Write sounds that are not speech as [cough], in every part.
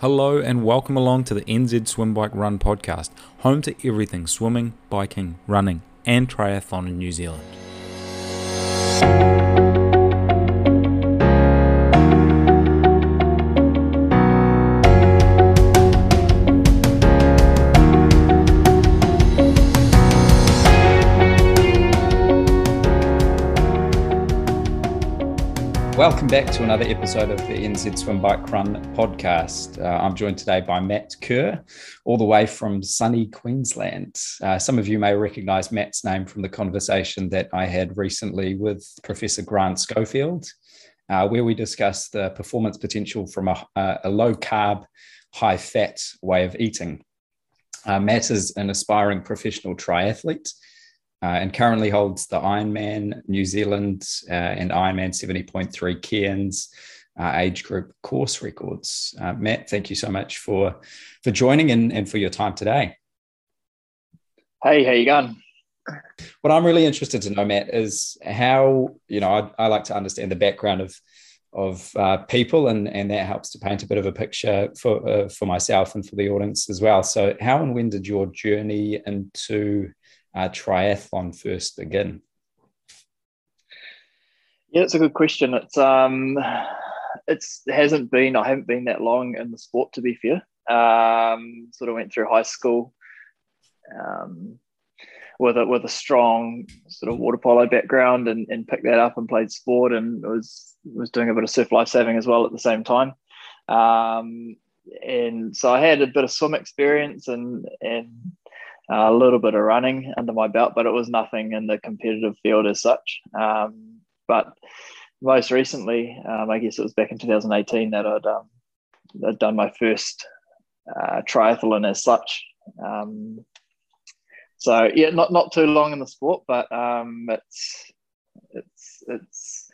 Hello and welcome along to the NZ Swim Bike Run podcast, home to everything swimming, biking, running, and triathlon in New Zealand. Welcome back to another episode of the NZ Swim Bike Run podcast. Uh, I'm joined today by Matt Kerr, all the way from sunny Queensland. Uh, some of you may recognize Matt's name from the conversation that I had recently with Professor Grant Schofield, uh, where we discussed the performance potential from a, a low carb, high fat way of eating. Uh, Matt is an aspiring professional triathlete uh, and currently holds the Ironman New Zealand uh, and Ironman 70.3 Cairns uh, age group course records. Uh, Matt, thank you so much for for joining and, and for your time today. Hey, how you going? What I'm really interested to know, Matt, is how you know I, I like to understand the background of of uh, people, and and that helps to paint a bit of a picture for uh, for myself and for the audience as well. So, how and when did your journey into uh, triathlon first begin? Yeah, it's a good question. It's um, it's it hasn't been I haven't been that long in the sport to be fair. Um, sort of went through high school, um, with a with a strong sort of water polo background and, and picked that up and played sport and was was doing a bit of surf life saving as well at the same time. Um, and so I had a bit of swim experience and and a little bit of running under my belt, but it was nothing in the competitive field as such. Um, but most recently, um, I guess it was back in 2018 that I'd, um, I'd done my first uh, triathlon as such. Um, so yeah, not not too long in the sport, but um, it's it's it's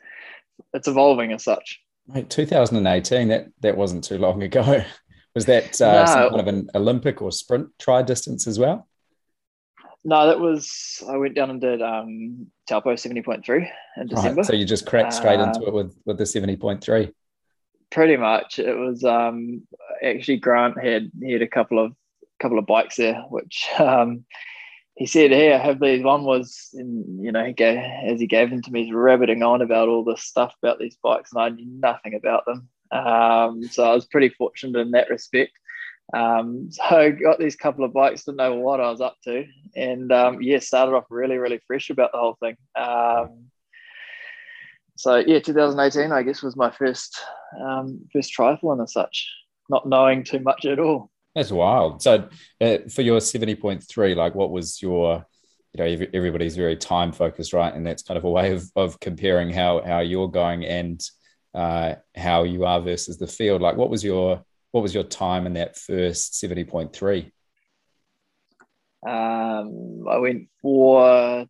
it's evolving as such. Right, 2018. That that wasn't too long ago. [laughs] Was that uh, no. some kind of an Olympic or sprint tri distance as well? No, that was I went down and did um Taupo seventy point three in December. Right, so you just cracked straight uh, into it with with the seventy point three. Pretty much, it was um actually Grant had he had a couple of couple of bikes there, which um he said, "Hey, I have these." One was, in, you know, he gave, as he gave them to me, he's rabbiting on about all this stuff about these bikes, and I knew nothing about them. Um, so I was pretty fortunate in that respect. Um, so I got these couple of bikes, didn't know what I was up to, and um, yeah, started off really, really fresh about the whole thing. Um, so yeah, 2018, I guess, was my first um, first triathlon and such, not knowing too much at all. That's wild. So uh, for your 70.3, like what was your you know everybody's very time focused right and that's kind of a way of, of comparing how how you're going and uh, how you are versus the field like what was your what was your time in that first 70.3? Um, I went for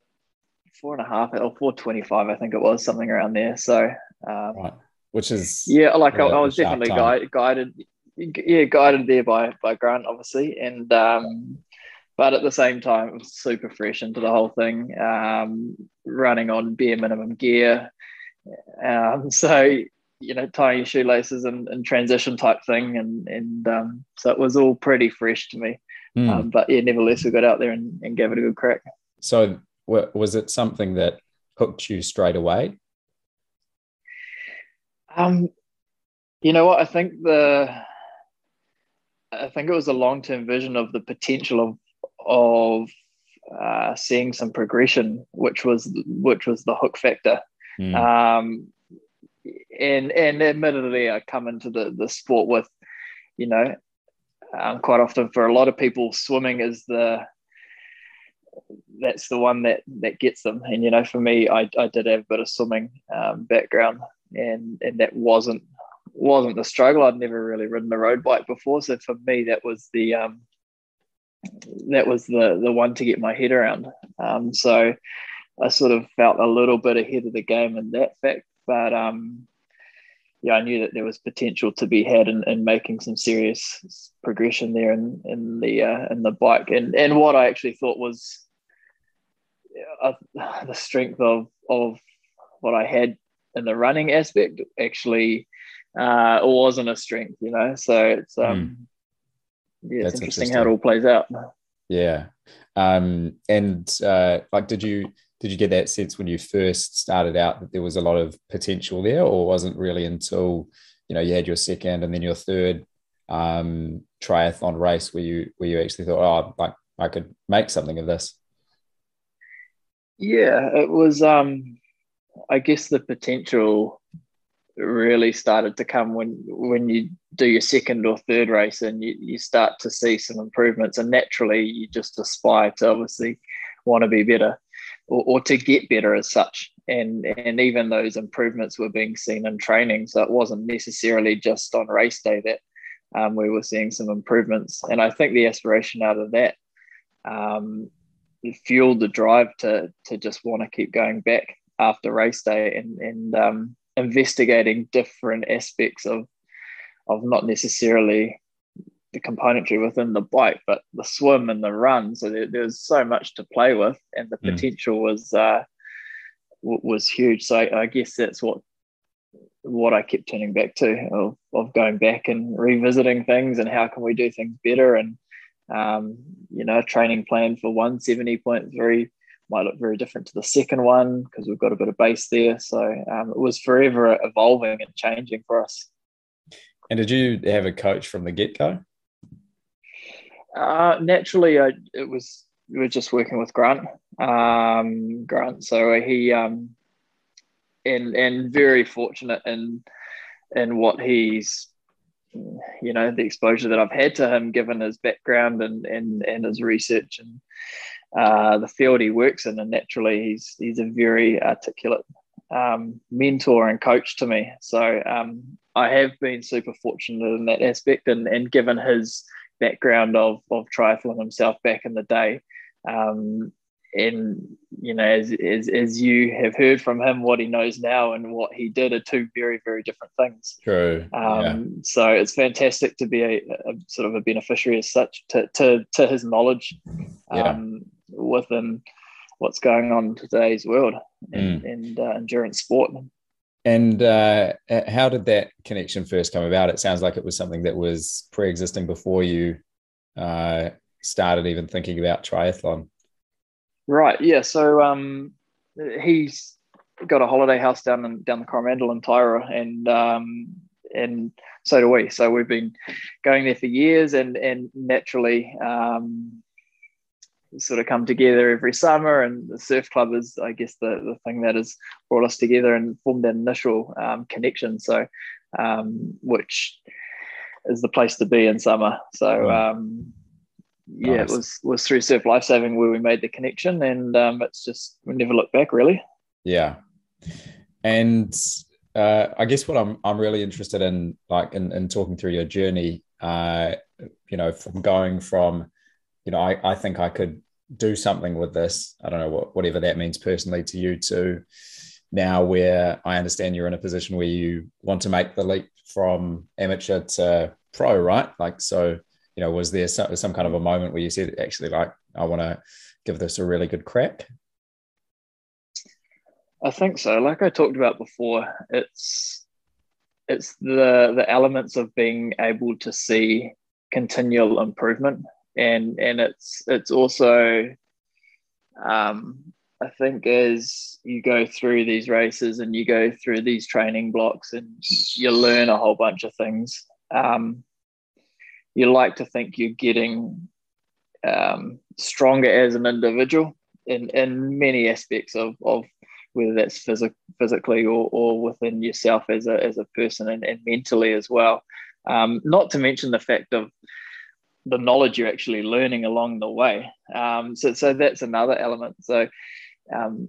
four and a half or 425, I think it was something around there. So, um, right. which is, yeah, like I, I, was definitely guide, guided, yeah, guided there by, by Grant, obviously. And, um, but at the same time, it was super fresh into the whole thing, um, running on bare minimum gear. Um, [laughs] so you know tying your shoelaces and, and transition type thing. And and um, so it was all pretty fresh to me. Mm. um, but yeah nevertheless we got out there and, and gave it a good crack. So was it something that hooked you straight away? Um you know what? I think the i think it was a long-term vision of the potential of of uh, seeing some progression which was which was the hook factor. Mm. um and and admittedly, I come into the the sport with, you know, um, quite often for a lot of people, swimming is the that's the one that that gets them. And you know, for me, I, I did have a bit of swimming um, background, and and that wasn't wasn't the struggle. I'd never really ridden a road bike before, so for me, that was the um, that was the the one to get my head around. Um, so I sort of felt a little bit ahead of the game in that fact but um, yeah, I knew that there was potential to be had in, in making some serious progression there in, in the uh, in the bike, and and what I actually thought was uh, [sighs] the strength of of what I had in the running aspect actually uh, wasn't a strength, you know. So it's um, mm. yeah, it's interesting, interesting, how it all plays out. Yeah, um, and uh, like, did you did you get that sense when you first started out that there was a lot of potential there, or wasn't really until you know you had your second and then your third um, triathlon race where you where you actually thought, oh, like I could make something of this? Yeah, it was. Um, I guess the potential really started to come when when you do your second or third race and you, you start to see some improvements and naturally you just aspire to obviously want to be better or, or to get better as such. And and even those improvements were being seen in training. So it wasn't necessarily just on race day that um, we were seeing some improvements. And i think the aspiration out of that um, fueled the drive to to just want to keep going back after race day and and um, investigating different aspects of of not necessarily the componentry within the bike, but the swim and the run. So there, there's so much to play with, and the mm. potential was uh, was huge. So I, I, guess that's what what I kept turning back to of, of going back and revisiting things and how can we do things better and um, you know training plan for 170.3 might look very different to the second one because we've got a bit of base there. So um, it was forever evolving and changing for us. And did you have a coach from the get go? Uh, naturally, I, it was we were just working with Grant. Um, Grant, so he um, and and very fortunate in in what he's you know the exposure that I've had to him, given his background and and and his research and uh, the field he works in, and naturally he's he's a very articulate um, mentor and coach to me. So um, I have been super fortunate in that aspect, and and given his background of of triathlon himself back in the day. Um, and you know, as, as as you have heard from him, what he knows now and what he did are two very very different things. True. Um, yeah. So it's fantastic to be a, a, sort of a beneficiary as such to to, to his knowledge. Yeah. Um, within what's going on in today's world and, mm. and uh, endurance sport. And uh, how did that connection first come about? It sounds like it was something that was pre-existing before you uh, started even thinking about triathlon. Right. Yeah. So um, he's got a holiday house down in, down the Coromandel in Tairua, and um, and so do we. So we've been going there for years, and and naturally, um, sort of come together every summer and the surf club is i guess the, the thing that has brought us together and formed that initial um, connection. So um, which is the place to be in summer. So um, yeah nice. it was was through surf lifesaving where we made the connection and um, it's just we never look back really. Yeah. And uh, i guess what i'm i'm really interested in like in, in talking through your journey uh, you know from going from you know, I, I think I could do something with this. I don't know what whatever that means personally to you too. Now, where I understand you're in a position where you want to make the leap from amateur to pro, right? Like, so you know, was there some, some kind of a moment where you said, actually, like, I want to give this a really good crack? I think so. Like I talked about before, it's it's the the elements of being able to see continual improvement and and it's it's also um, I think as you go through these races and you go through these training blocks and you learn a whole bunch of things, um, you like to think you're getting um, stronger as an individual in, in many aspects of, of whether that's phys- physically or, or within yourself as a, as a person and, and mentally as well. Um, not to mention the fact of the knowledge you're actually learning along the way. Um, so, so that's another element. So, um,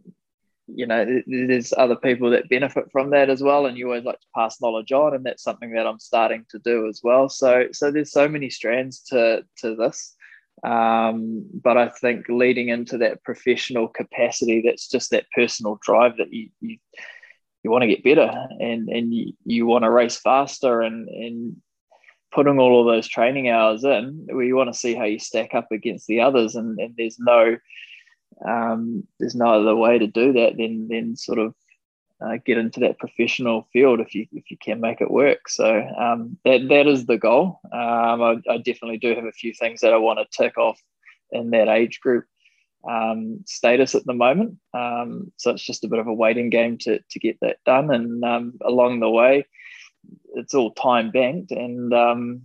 you know, there's other people that benefit from that as well, and you always like to pass knowledge on, and that's something that I'm starting to do as well. So, so there's so many strands to to this. Um, but I think leading into that professional capacity, that's just that personal drive that you you, you want to get better and and you, you want to race faster and and putting all of those training hours in, we want to see how you stack up against the others, and, and there's no um, there's no other way to do that than than sort of uh, get into that professional field if you if you can make it work. So um, that that is the goal. Um, I, I, definitely do have a few things that I want to tick off in that age group um, status at the moment. Um, so it's just a bit of a waiting game to to get that done. And um, along the way, it's all time banked and um,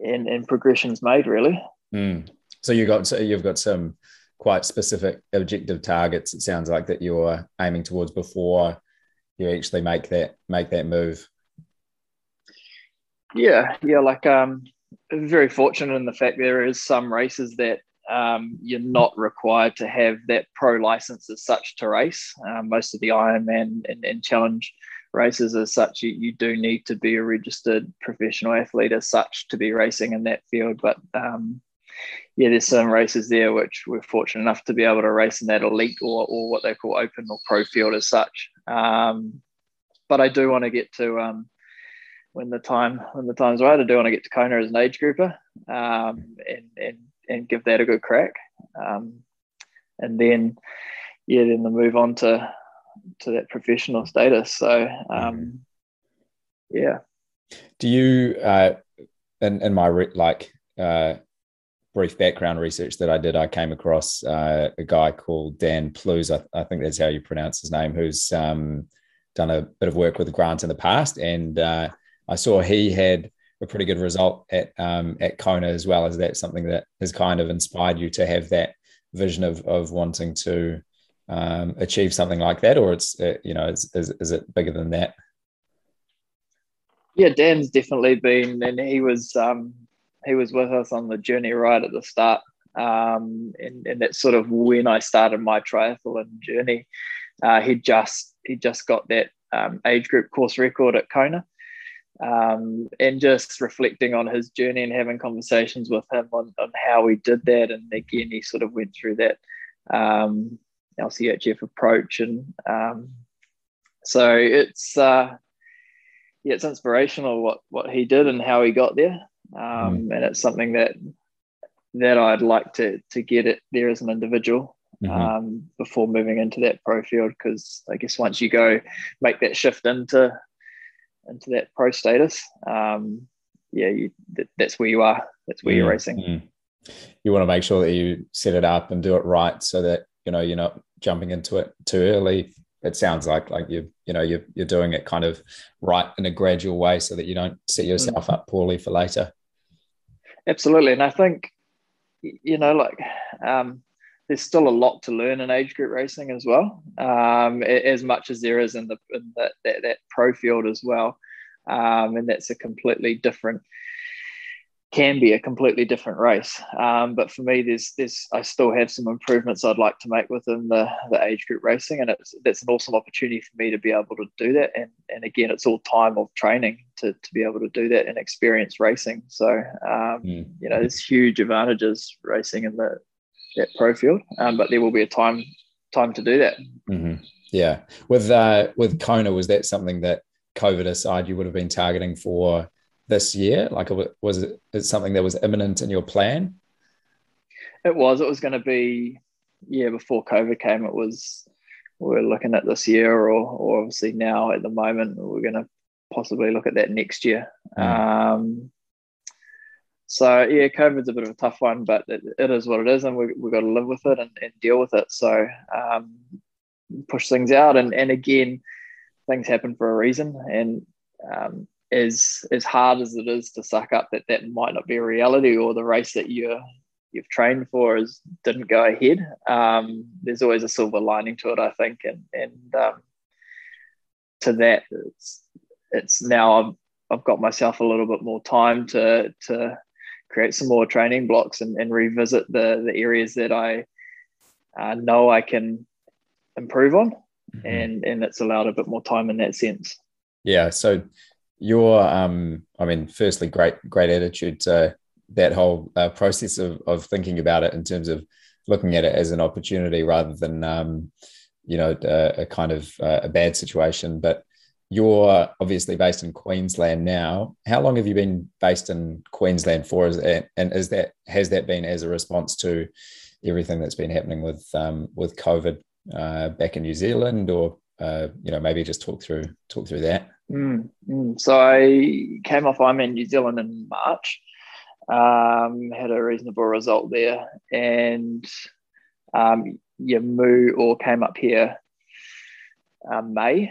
and and progressions made really. Mm. So you got so you've got some quite specific objective targets. It sounds like that you're aiming towards before you actually make that make that move. Yeah, yeah. Like um, very fortunate in the fact there is some races that um, you're not required to have that pro license as such to race. Um, most of the Ironman and, and challenge races as such, you, you do need to be a registered professional athlete as such to be racing in that field. But um, yeah, there's some races there which we're fortunate enough to be able to race in that elite or, or what they call open or pro field as such. Um, but I do want to get to um, when the time when the time's right. I do want to get to Kona as an age grouper um, and, and and give that a good crack. Um, and then yeah, then the move on to to that professional status. So um, mm-hmm. yeah. Do you uh, in in my re- like uh, brief background research that I did, I came across uh, a guy called Dan Plews. I, I, think that's how you pronounce his name, who's um, done a bit of work with Grant in the past. And uh, I saw he had a pretty good result at um, at Kona as well. Is that something that has kind of inspired you to have that vision of, of wanting to um, achieve something like that, or it's uh, you know is, is, is it bigger than that? Yeah, Dan's definitely been, and he was um, he was with us on the journey right at the start. Um, and, and that's sort of when I started my triathlon journey. Uh, he just he just got that um, age group course record at Kona, um, and just reflecting on his journey and having conversations with him on, on how he did that. And again, he sort of went through that um, LCHF approach, and um, so it's uh, yeah, it's inspirational what what he did and how he got there um, mm. and it's something that that I'd like to to get it there as an individual mm-hmm. um, before moving into that pro field because I guess once you go make that shift into into that pro status, um, yeah, you, that, that's where you are. That's where mm you're racing. mm You want to make sure that you set it up and do it right so that you know you're not jumping into it too early. It sounds like like you you know you're you're doing it kind of right in a gradual way so that you don't set yourself mm up poorly for later. Absolutely, and I think you know, like um, there's still a lot to learn in age group racing as well, um, as much as there is in the in the, that that pro field as well, um, and that's a completely different can be a completely different race. Um, but for me, there's there's I still have some improvements I'd like to make within the, the age group racing, and it's that's an awesome opportunity for me to be able to do that. And and again, it's all time of training to to be able to do that and experience racing. So um, mm. you know, there's huge advantages racing in the that pro field, um, but there will be a time time to do that. Mm-hmm. Yeah, with uh, with Kona, was that something that COVID aside, you would have been targeting for? This year? Like, was it something that was imminent in your plan? It was. It was going to be, yeah, before COVID came. It was. We are looking at this year, or, or obviously now at the moment, we're going to possibly look at that next year. Mm. Um, so yeah, COVID's a bit of a tough one, but it, it is what it is, and we, we've got to live with it and, and deal with it. So um, push things out, and and again, things happen for a reason, and um, as as hard as it is to suck up that that might not be a reality or the race that you you've trained for is didn't go ahead um, there's always a silver lining to it i think and and um, to that it's it's now I've, I've got myself a little bit more time to to create some more training blocks and, and revisit the the areas that i uh, know i can improve on mm-hmm. and and it's allowed a bit more time in that sense yeah so your um i mean firstly great great attitude to that whole uh, process of, of thinking about it in terms of looking at it as an opportunity rather than um you know a, a kind of uh, a bad situation. But you're obviously based in queensland now. How long have you been based in queensland for? Is that, and is that has that been as a response to everything that's been happening with um with covid uh, back in new zealand or uh, you know, maybe just talk through talk through that. Mm, mm. So I came off Ironman New Zealand in March. Um, had a reasonable result there, and um, or came up here uh, May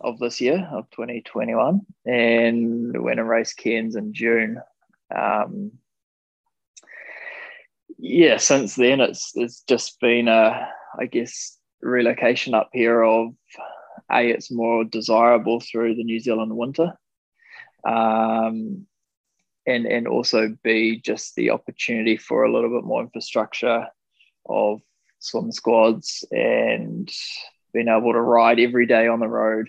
of this year of 2021, and went and raced Cairns in June. Um, yeah, since then it's it's just been a I guess relocation up here of a it's more desirable through the New Zealand winter, um, and and also b just the opportunity for a little bit more infrastructure of swim squads and being able to ride every day on the road.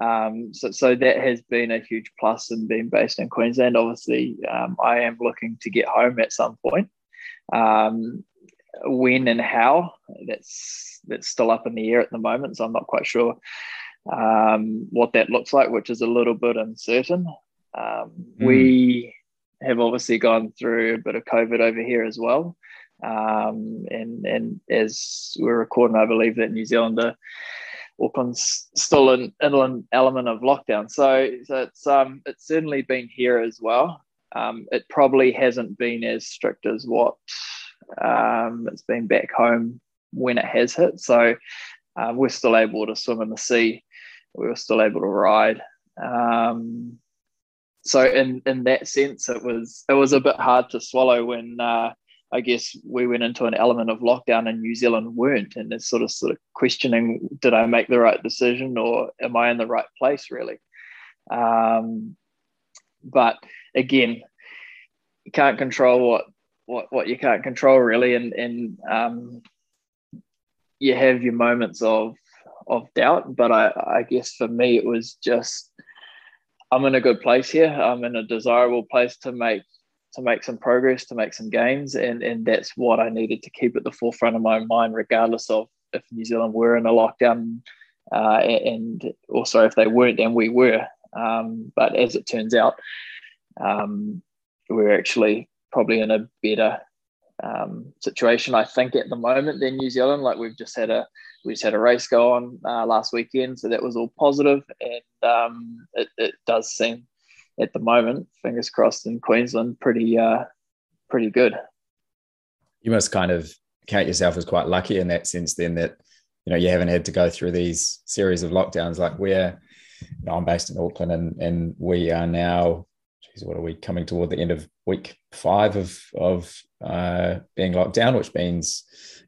Um, so, so that has been a huge plus in being based in Queensland. Obviously, um, I am looking to get home at some point. Um, when and how that's that's still up in the air at the moment, so I'm not quite sure um, what that looks like, which is a little bit uncertain. Mm. We have obviously gone through a bit of COVID over here as well. Um, and and as we're recording, I believe that New Zealand, uh, Auckland's still an inland element of lockdown. So, so it's um, it's certainly been here as well. Um, it probably hasn't been as strict as what um, it's been back home when it has hit. So uh, we're still able to swim in the sea. We were still able to ride. Um, so in in that sense, it was it was a bit hard to swallow when uh, I guess we went into an element of lockdown and New Zealand weren't, and it's sort of sort of questioning: Did I make the right decision, or am I in the right place? Really, um, but again, you can't control what what what you can't control really, and and um, you have your moments of of doubt. But I I guess for me it was just I'm in a good place here. I'm in a desirable place to make to make some progress, to make some gains, and and that's what I needed to keep at the forefront of my mind, regardless of if New Zealand were in a lockdown, uh, and also if they weren't, and we were. Um, but as it turns out, um, we're actually probably in a better um, situation, I think, at the moment than New Zealand. Like we've just had a we just had a race go on uh, last weekend, so that was all positive, and um, it, it does seem at the moment, fingers crossed in Queensland, pretty uh, pretty good. You must kind of count yourself as quite lucky in that sense, then that you know you haven't had to go through these series of lockdowns. Like we're, you know, I'm based in Auckland, and and we are now, geez, what are we coming toward the end of week five of of uh, being locked down, which means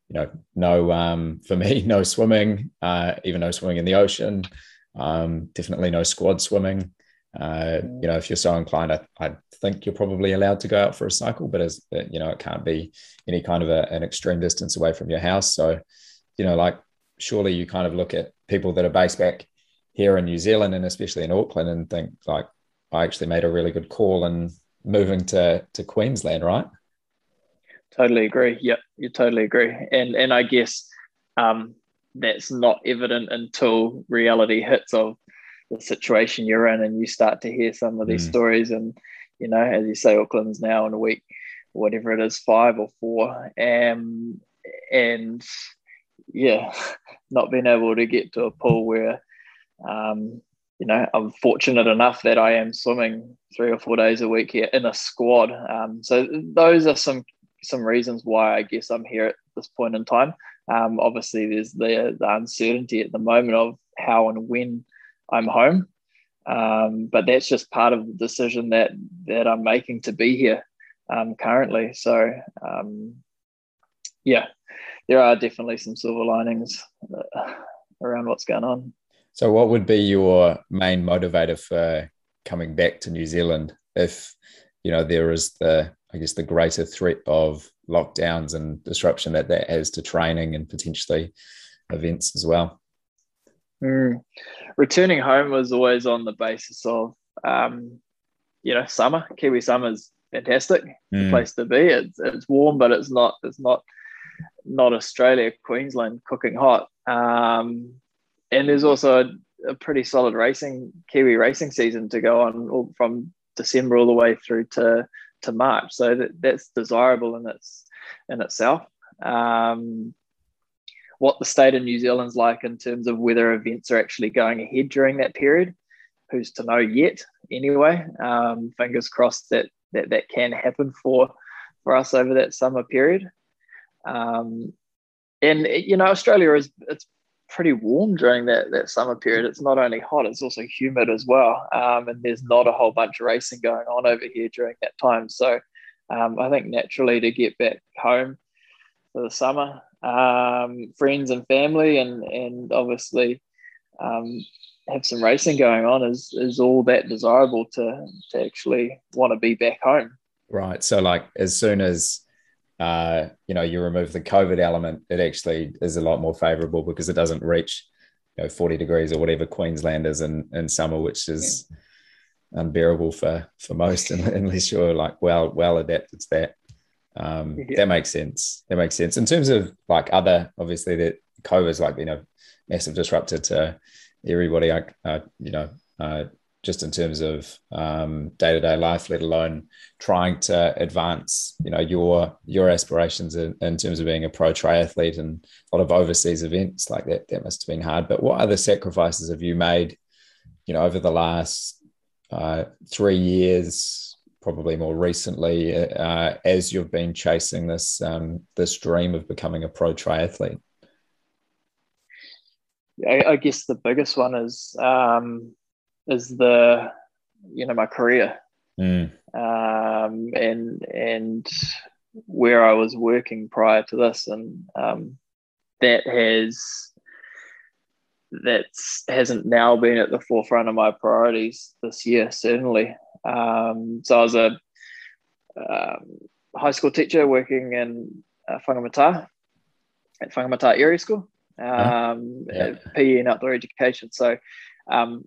you know no um, [laughs] for me no swimming, uh, even no swimming in the ocean, um, definitely no squad swimming. Uh, you know, if you're so inclined, I, I, think you're probably allowed to go out for a cycle, but as you know, it can't be any kind of a, an extreme distance away from your house. So, you know, like surely you kind of look at people that are based back here in New Zealand and especially in Auckland and think like, I actually made a really good call and moving to to Queensland, right? Totally agree. Yep, you totally agree. And and I guess um, that's not evident until reality hits of the situation you're in and you start to hear some of these mm. stories and you know as you say auckland's now in a week whatever it is five or four um, and yeah [laughs] not being able to get to a pool where um, you know i'm fortunate enough that i am swimming three or four days a week here in a squad um, so those are some some reasons why i guess i'm here at this point in time um, obviously there's the, the uncertainty at the moment of how and when I'm home. Um, but that's just part of the decision that that I'm making to be here um, currently. So um, yeah, there are definitely some silver linings uh, around what's going on. So, what would be your main motivator for coming back to New Zealand if you know there is the I guess the greater threat of lockdowns and disruption that that has to training and potentially events as well? Mm. Returning home was always on the basis of, um, you know, summer. Kiwi summer is fantastic, mm. place to be. It's, it's warm, but it's not it's not not Australia, Queensland cooking hot. Um, and there's also a, a, pretty solid racing Kiwi racing season to go on from December all the way through to to March. So that, that's desirable in its in itself. Um, what the state of New Zealand's like in terms of whether events are actually going ahead during that period. Who's to know yet? Anyway, um, fingers crossed that that that can happen for for us over that summer period. Um, and you know, Australia is it's pretty warm during that that summer period. It's not only hot; it's also humid as well. Um, and there's not a whole bunch of racing going on over here during that time. So um, I think naturally to get back home for the summer, um, friends and family, and and obviously um, have some racing going on is is all that desirable to to actually want to be back home. Right. So like as soon as uh, you know, you remove the COVID element, it actually is a lot more favorable because it doesn't reach, you know, 40 degrees or whatever Queensland is in, in summer, which is yeah. unbearable for, for most, [laughs] unless you're like well, well adapted to that. Um, yeah. That makes sense. That makes sense. In terms of like other, obviously that COVID is like, you know, massive disruptor to everybody, uh, you know, uh, just in terms of um, day-to-day life let alone trying to advance you know your your aspirations in, in, terms of being a pro triathlete and a lot of overseas events like that that must have been hard. But what other sacrifices have you made you know over the last uh, three years probably more recently uh, as you've been chasing this um, this dream of becoming a pro triathlete? I, I guess the biggest one is um, is the you know my career mm. um, and and where I was working prior to this, and um, that has that hasn't now been at the forefront of my priorities this year. Certainly, um, so I was a um, high school teacher working in uh, Whangamata at Whangamata Area School, um, yeah. PE and outdoor education. So um,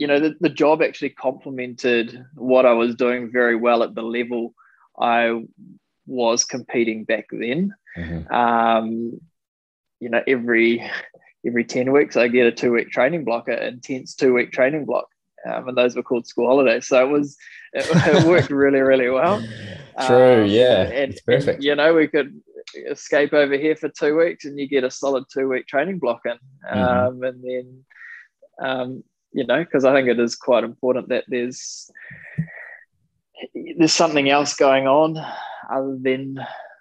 you know, the, the job actually complemented what I was doing very well at the level I was competing back then. Mm-hmm. Um, you know, every every 10 weeks I get a two week training block, an intense two week training block. Um, and those were called school holidays. So it was, it, [laughs] it worked really, really well. True. Um, yeah. And, it's perfect. And, you know, we could escape over here for two weeks and you get a solid two week training block in. Mm-hmm. Um, and then, um, you know, because I think it is quite important that there's there's something else going on other than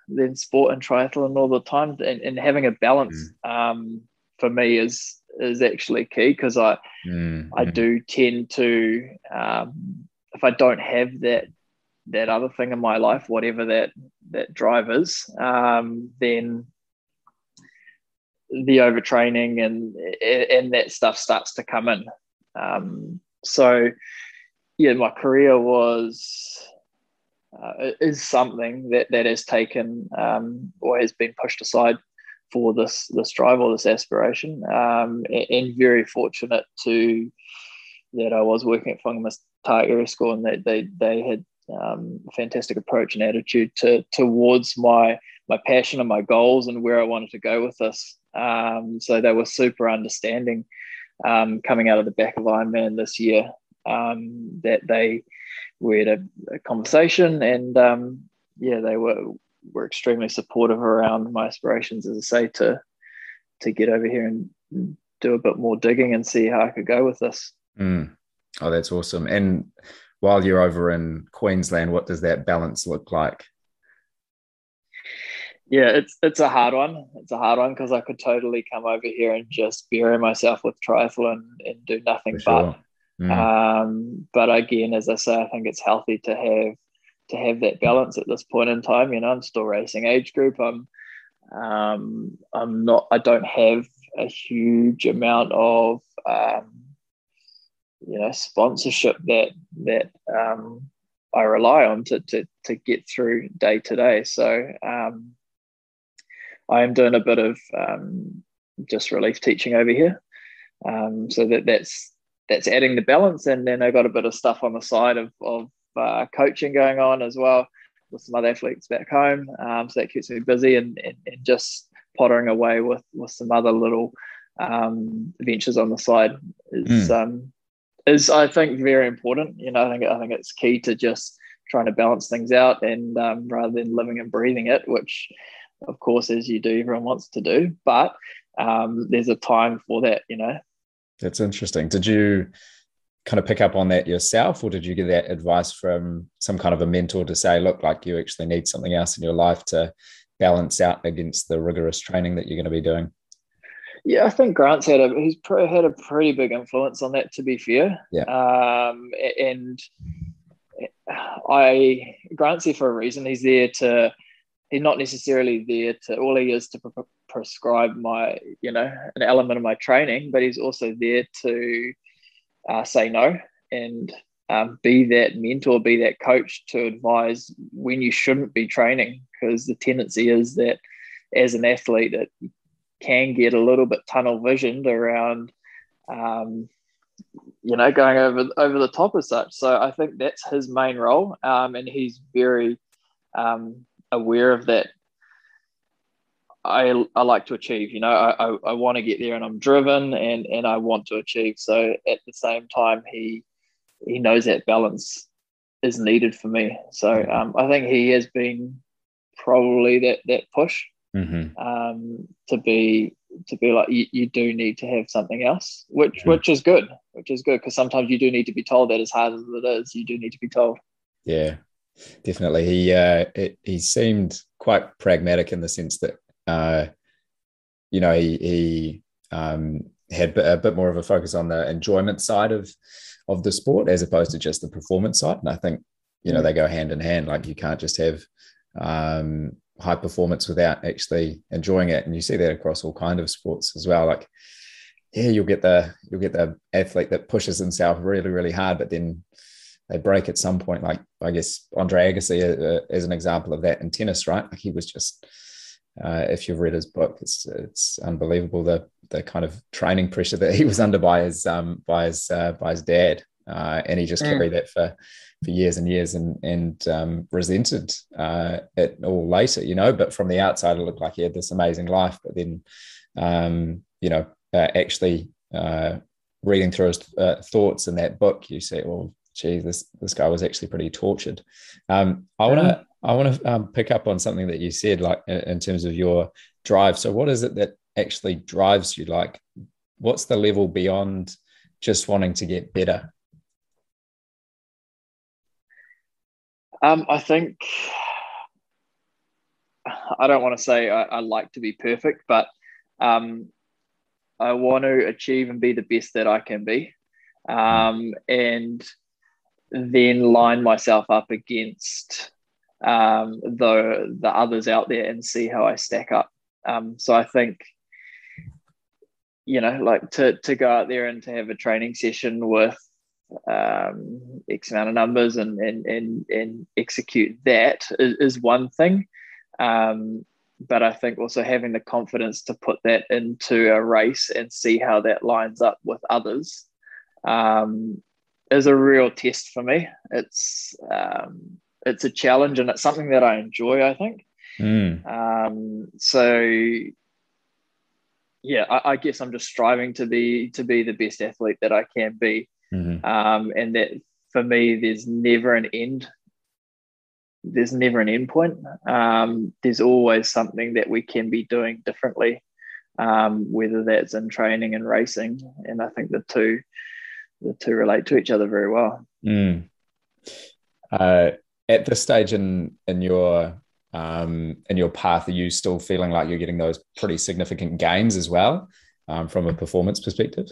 than sport and triathlon all the time, and, and having a balance mm. um, for me is is actually key because I mm. I do tend to um, if I don't have that that other thing in my life, whatever that that drive is, um, then the overtraining and and that stuff starts to come in. Um, so, yeah, my career was uh, is something that that has taken um, or has been pushed aside for this this drive or this aspiration, um, and, and, very fortunate to that I was working at Whangamata Area School and that they they had um, a fantastic approach and attitude to towards my my passion and my goals and where I wanted to go with this. Um, so they were super understanding um, coming out of the back of Ironman this year um, that they we had a, a conversation and um, yeah they were were extremely supportive around my aspirations as I say to to get over here and do a bit more digging and see how I could go with this. Mm. Oh, that's awesome! And while you're over in Queensland, what does that balance look like? Yeah, it's it's a hard one. It's a hard one because I could totally come over here and just bury myself with triathlon and do nothing sure. but. Mm. Um, but again, as I say, I think it's healthy to have to have that balance at this point in time. You know, I'm still racing age group. I'm um, I'm not. I don't have a huge amount of um, you know sponsorship that that um, I rely on to to to get through day to day. So um, I am doing a bit of um, just relief teaching over here. Um, so that that's that's adding the balance, and then I've got a bit of stuff on the side of of uh, coaching going on as well with some other athletes back home. Um, so that keeps me busy and, and, and, just pottering away with with some other little um, ventures on the side is mm. um, is I think very important. You know, I think I think it's key to just trying to balance things out and um, rather than living and breathing it, which of course, as you do, everyone wants to do, but um, there's a time for that, you know. That's interesting. Did you kind of pick up on that yourself, or did you get that advice from some kind of a mentor to say, look, like you actually need something else in your life to balance out against the rigorous training that you're going to be doing? Yeah, I think Grant's had a he's had a pretty big influence on that. To be fair, yeah, um, and I Grant's here for a reason. He's there to he's not necessarily there to all he is to pre- prescribe my you know an element of my training, but he's also there to uh, say no and um, be that mentor, be that coach to advise when you shouldn't be training, because the tendency is that as an athlete, it can get a little bit tunnel visioned around, um, you know, going over over the top as such. So I think that's his main role, um, and he's very um, aware of that. I, I like to achieve, you know, I, I, I want to get there and I'm driven and, and I want to achieve. So at the same time, he, he knows that balance is needed for me. So um, I think he has been probably that, that push mm-hmm. um, to be, to be like, you, you do need to have something else, which, mm-hmm. which is good, which is good. Cause sometimes you do need to be told that as hard as it is, you do need to be told. Yeah, definitely. He, uh, it, he seemed quite pragmatic in the sense that uh, you know, he, he um, had a bit more of a focus on the enjoyment side of of the sport as opposed to just the performance side. And I think you know they go hand in hand. Like you can't just have um, high performance without actually enjoying it, and you see that across all kind of sports as well. Like yeah, you'll get the you'll get the athlete that pushes himself really really hard, but then they break at some point. Like I guess Andre Agassi uh, is an example of that in tennis, right? Like he was just uh, if you've read his book, it's it's unbelievable the the kind of training pressure that he was under by his um, by his uh, by his dad, uh, and he just mm. carried that for for years and years and and um, resented uh, it all later, you know. But from the outside, it looked like he had this amazing life. But then, um, you know, uh, actually uh, reading through his thoughts in that book, you say, well, gee, this this guy was actually pretty tortured. Um, I want to I want to um, pick up on something that you said, like in terms of your drive. So, what is it that actually drives you? Like, what's the level beyond just wanting to get better? Um, I think I don't want to say I, I like to be perfect, but um, I want to achieve and be the best that I can be, um, and then line myself up against um, the the others out there and see how I stack up. Um, so I think, you know, like to to go out there and to have a training session with um, X amount of numbers and and and, and execute that is, is one thing. Um, but I think also having the confidence to put that into a race and see how that lines up with others um, is a real test for me. It's um, it's a challenge and it's something that I enjoy. I think. Mm. Um, so yeah, I, I, guess I'm just striving to be to be the best athlete that I can be, mm-hmm. um, and that for me, there's never an end. There's never an end point. Um, there's always something that we can be doing differently, um, whether that's in training and racing, and I think the two the two relate to each other very well. Mm. Uh, at this stage in in your um, in your path, are you still feeling like you're getting those pretty significant gains as well um, from a performance perspective?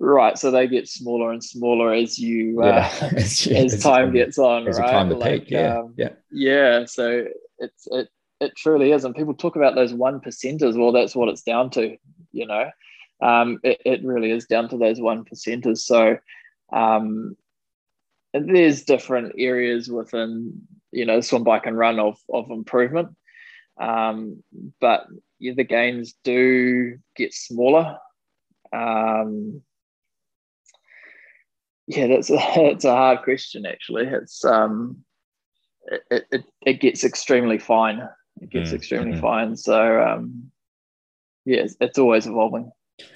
Right, so they get smaller and smaller as you uh, yeah. [laughs] as, as, time gets on. As right? you climb the like, peak, yeah, um, yeah, yeah. So it's it it truly is, and people talk about those one percenters. Well, that's what it's down to, you know. Um, it, it really is down to those one percenters. So um, there's different areas within you know swim bike and run of, of improvement. Um, but yeah, the gains do get smaller. Um, yeah that's a, [laughs] it's a hard question actually. It's um it, it, it gets extremely fine. It gets mm, extremely mm-hmm. fine. So um yeah it's, it's always evolving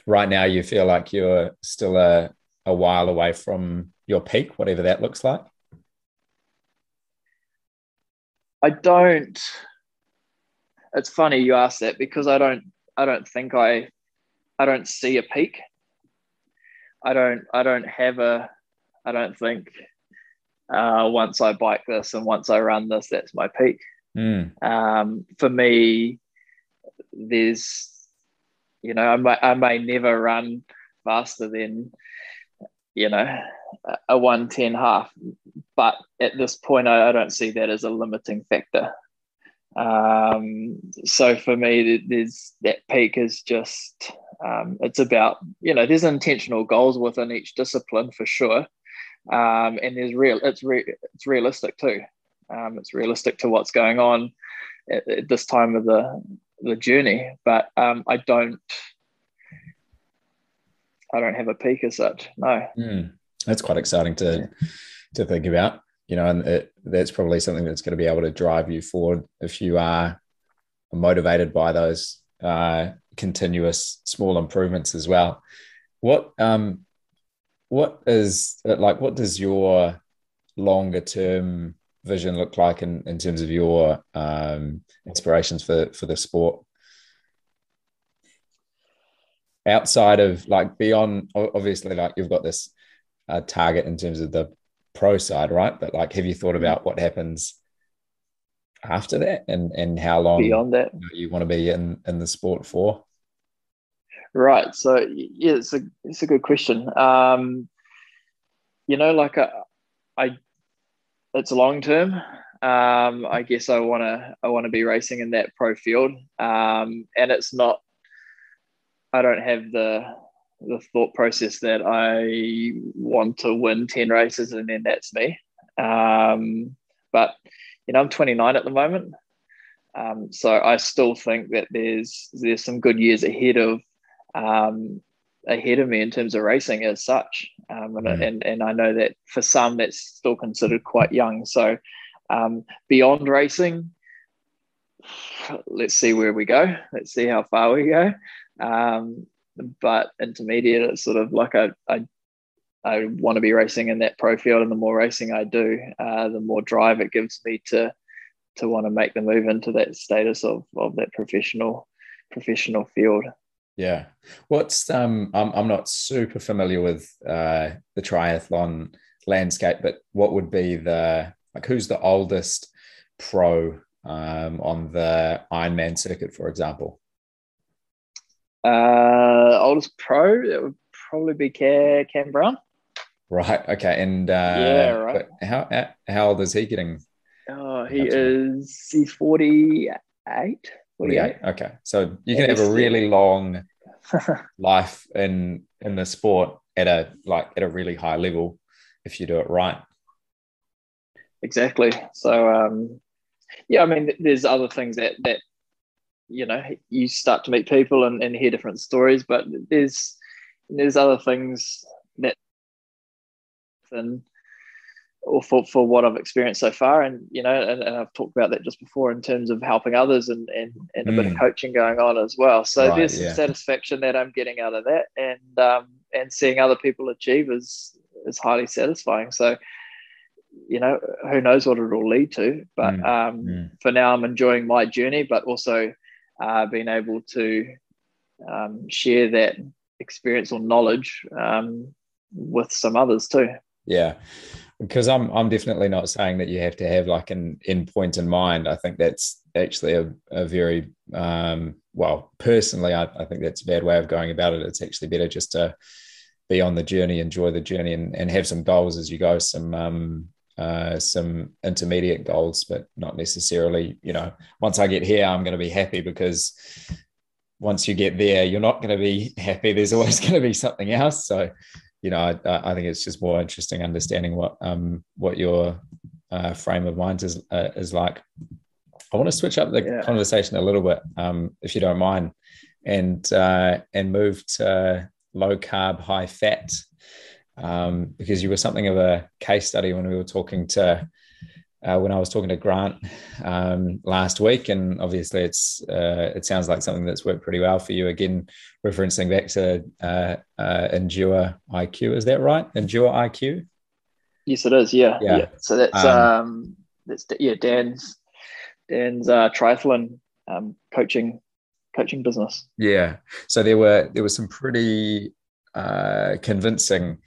right now you feel like you're still a, a while away from your peak, whatever that looks like? I don't. it's funny you ask that because I don't I don't think I I don't see a peak. I don't I don't have a I don't think uh, once I bike this and once I run this, that's my peak. Mm. Um, for me, there's, you know, I may, I may never run faster than, you know, a 110 half, but at this point, I, I don't see that as a limiting factor. Um, so for me, there's that peak is just, um, it's about, you know, there's intentional goals within each discipline for sure. Um, and there's real, it's re- it's realistic too. Um, it's realistic to what's going on at, at, this time of the the journey. But um, I don't I don't have a peak as such. No. Mm, that's quite exciting to to think about. You know, and it, that's probably something that's going to be able to drive you forward if you are motivated by those uh, continuous small improvements as well. What um, what is like? What does your longer term vision look like in, in terms of your um, inspirations for for the sport? Outside of like beyond, obviously, like you've got this uh, target in terms of the pro side, right? But like, have you thought about what happens after that, and and how long beyond that you, know, you want to be in in the sport for? Right. So yeah, it's a it's a good question. Um, you know, like a, uh, I it's long term. Um, I guess I want to I want to be racing in that pro field, um, and it's not. I don't have the the thought process that I want to win ten races and then that's me. Um, but you know, I'm 29 at the moment, um, so I still think that there's there's some good years ahead of um, ahead of me in terms of racing as such. Um, and, mm. and, and I know that for some that's still considered quite young. So um, beyond racing, let's see where we go. Let's see how far we go. Um, but intermediate, it's sort of like I, I, I want to be racing in that pro field, and the more racing I do, uh, the more drive it gives me to to want to make the move into that status of of that professional professional field. Yeah. What's um I'm I'm not super familiar with uh the triathlon landscape, but what would be the like who's the oldest pro um on the Ironman circuit, for example? Uh oldest pro, it would probably be Cam Brown. Right. Okay. And uh yeah, right. How how old is he getting? Oh, he is he's 48. 48. Okay. So you can have a really long [laughs] life in in the sport at a like at a really high level if you do it right. Exactly. So um yeah, I mean there's other things that that you know you start to meet people and, and hear different stories, but there's there's other things that and or for, for what I've experienced so far. And, you know, and, and I've talked about that just before in terms of helping others and, and, and a mm. bit of mm. coaching going on as well. So right, there's yeah. some satisfaction that I'm getting out of that. And, um, and seeing other people achieve is, is highly satisfying. So, you know, who knows what it'll lead to, but mm. Um, mm. for now I'm enjoying my journey, but also uh, being able to um, share that experience or knowledge um, with some others too. Yeah because I'm I'm definitely not saying that you have to have like an endpoint in mind. I think that's actually a, a very um, well personally I, I think that's a bad way of going about it. It's actually better just to be on the journey, enjoy the journey, and, and have some goals as you go. Some um, uh, some intermediate goals, but not necessarily. You know, once I get here, I'm going to be happy because once you get there, you're not going to be [laughs] happy. There's always going to be something else. So you know, I, I think it's just more interesting understanding what um what your uh, frame of mind is uh, is like. I want to switch up the yeah. conversation a little bit, um, if you don't mind, and uh, and move to low carb, high fat, um, because you were something of a case study when we were talking to uh, when I was talking to Grant um, last week, and obviously it's uh, it sounds like something that's worked pretty well for you. Again, referencing back to uh, uh Endure IQ, is that right? Endure IQ. Yes, it is. Yeah, yeah. yeah. So that's um, um, that's yeah Dan's Dan's uh, triathlon um, coaching coaching business. Yeah. So there were there were some pretty uh, convincing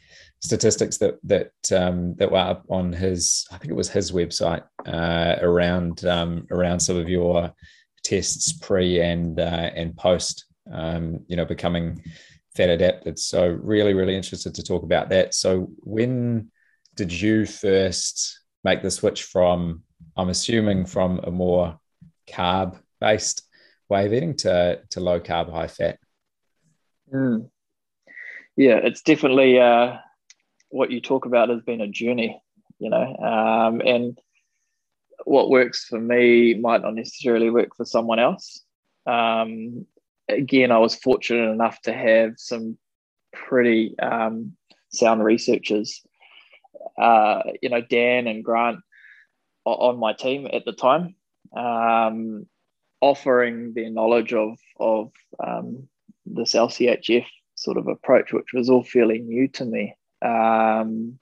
statistics that that um, that were up on his I think it was his website uh, around um, around some of your tests pre and uh, and post um, you know becoming fat adapted. So really really interested to talk about that. So when did you first make the switch from I'm assuming from a more carb based way of eating to, to low carb, high fat? Mm. Yeah, it's definitely uh, what you talk about has been a journey, you know, um, and what works for me might not necessarily work for someone else. Um, again, I was fortunate enough to have some pretty um, sound researchers, uh, you know, Dan and Grant on my team at the time. Um, offering their knowledge of of um, this LCHF sort of approach, which was all fairly new to me. Um,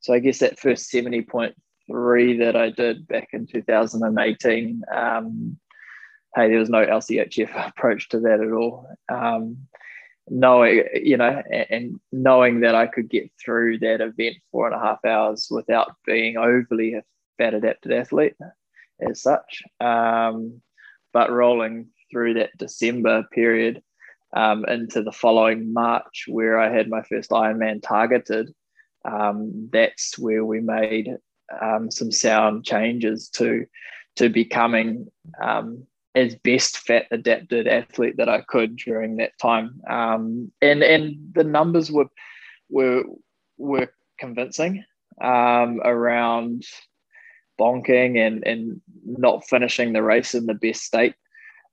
so I guess that first seventy point three that I did back in two thousand and eighteen. Um, hey, there was no LCHF [laughs] approach to that at all. Um, knowing, you know, and, and knowing that I could get through that event four and a half hours without being overly a fat adapted athlete as such. Um, but rolling through that December period um, into the following March, where I had my first Ironman targeted, um, that's where we made um, some sound changes to to becoming um, as best fat adapted athlete that I could during that time. Um, and and the numbers were were were convincing um, around bonking and and not finishing the race in the best state.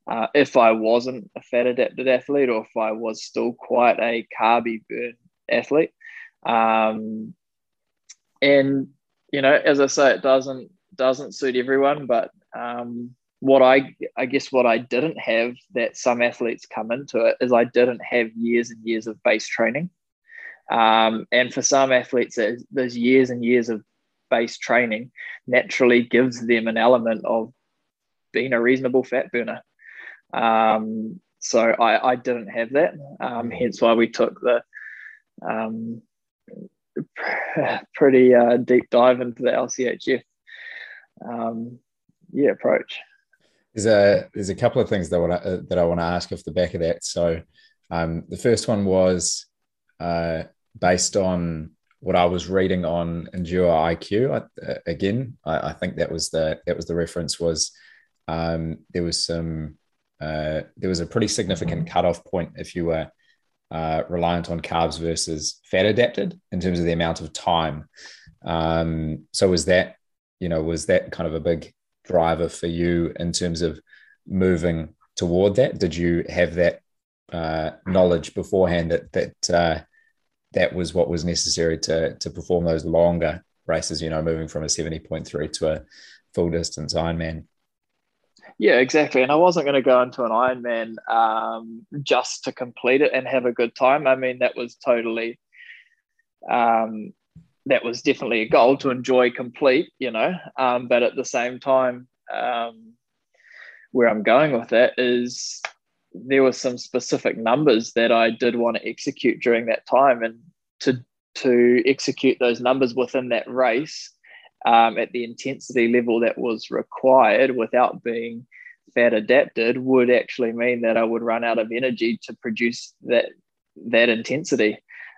Uh, if I wasn't a fat adapted athlete, or if I was still quite a carby burn athlete, um, and you know, as I say, it doesn't doesn't suit everyone, but um, what I I guess what I didn't have that some athletes come into it is I didn't have years and years of base training. Um, and for some athletes, there's years and years of base training naturally gives them an element of being a reasonable fat burner. Um, so I, I, didn't have that, um, hence why we took the um, pretty uh, deep dive into the LCHF um, yeah approach. There's a there's a couple of things that I want to, uh, that I want to ask off the back of that. So um, the first one was uh, based on what I was reading on Endure IQ. I, uh, again, I, I, think that was the that was the reference was um, there was some uh, there was a pretty significant cutoff point if you were uh, reliant on carbs versus fat adapted in terms of the amount of time. Um, so was that you know was that kind of a big driver for you in terms of moving toward that? Did you have that uh, knowledge beforehand that that uh, that was what was necessary to to perform those longer races. You know, moving from a seventy point three to a full distance Ironman. Yeah, exactly. And I wasn't going to go into an Ironman um, just to complete it and have a good time. I mean, that was totally, um, that was definitely a goal to enjoy complete, you know. Um, but at the same time, um, where I'm going with that is there were some specific numbers that I did want to execute during that time, and to to execute those numbers within that race um, at the intensity level that was required without being fat adapted would actually mean that I would run out of energy to produce that that intensity.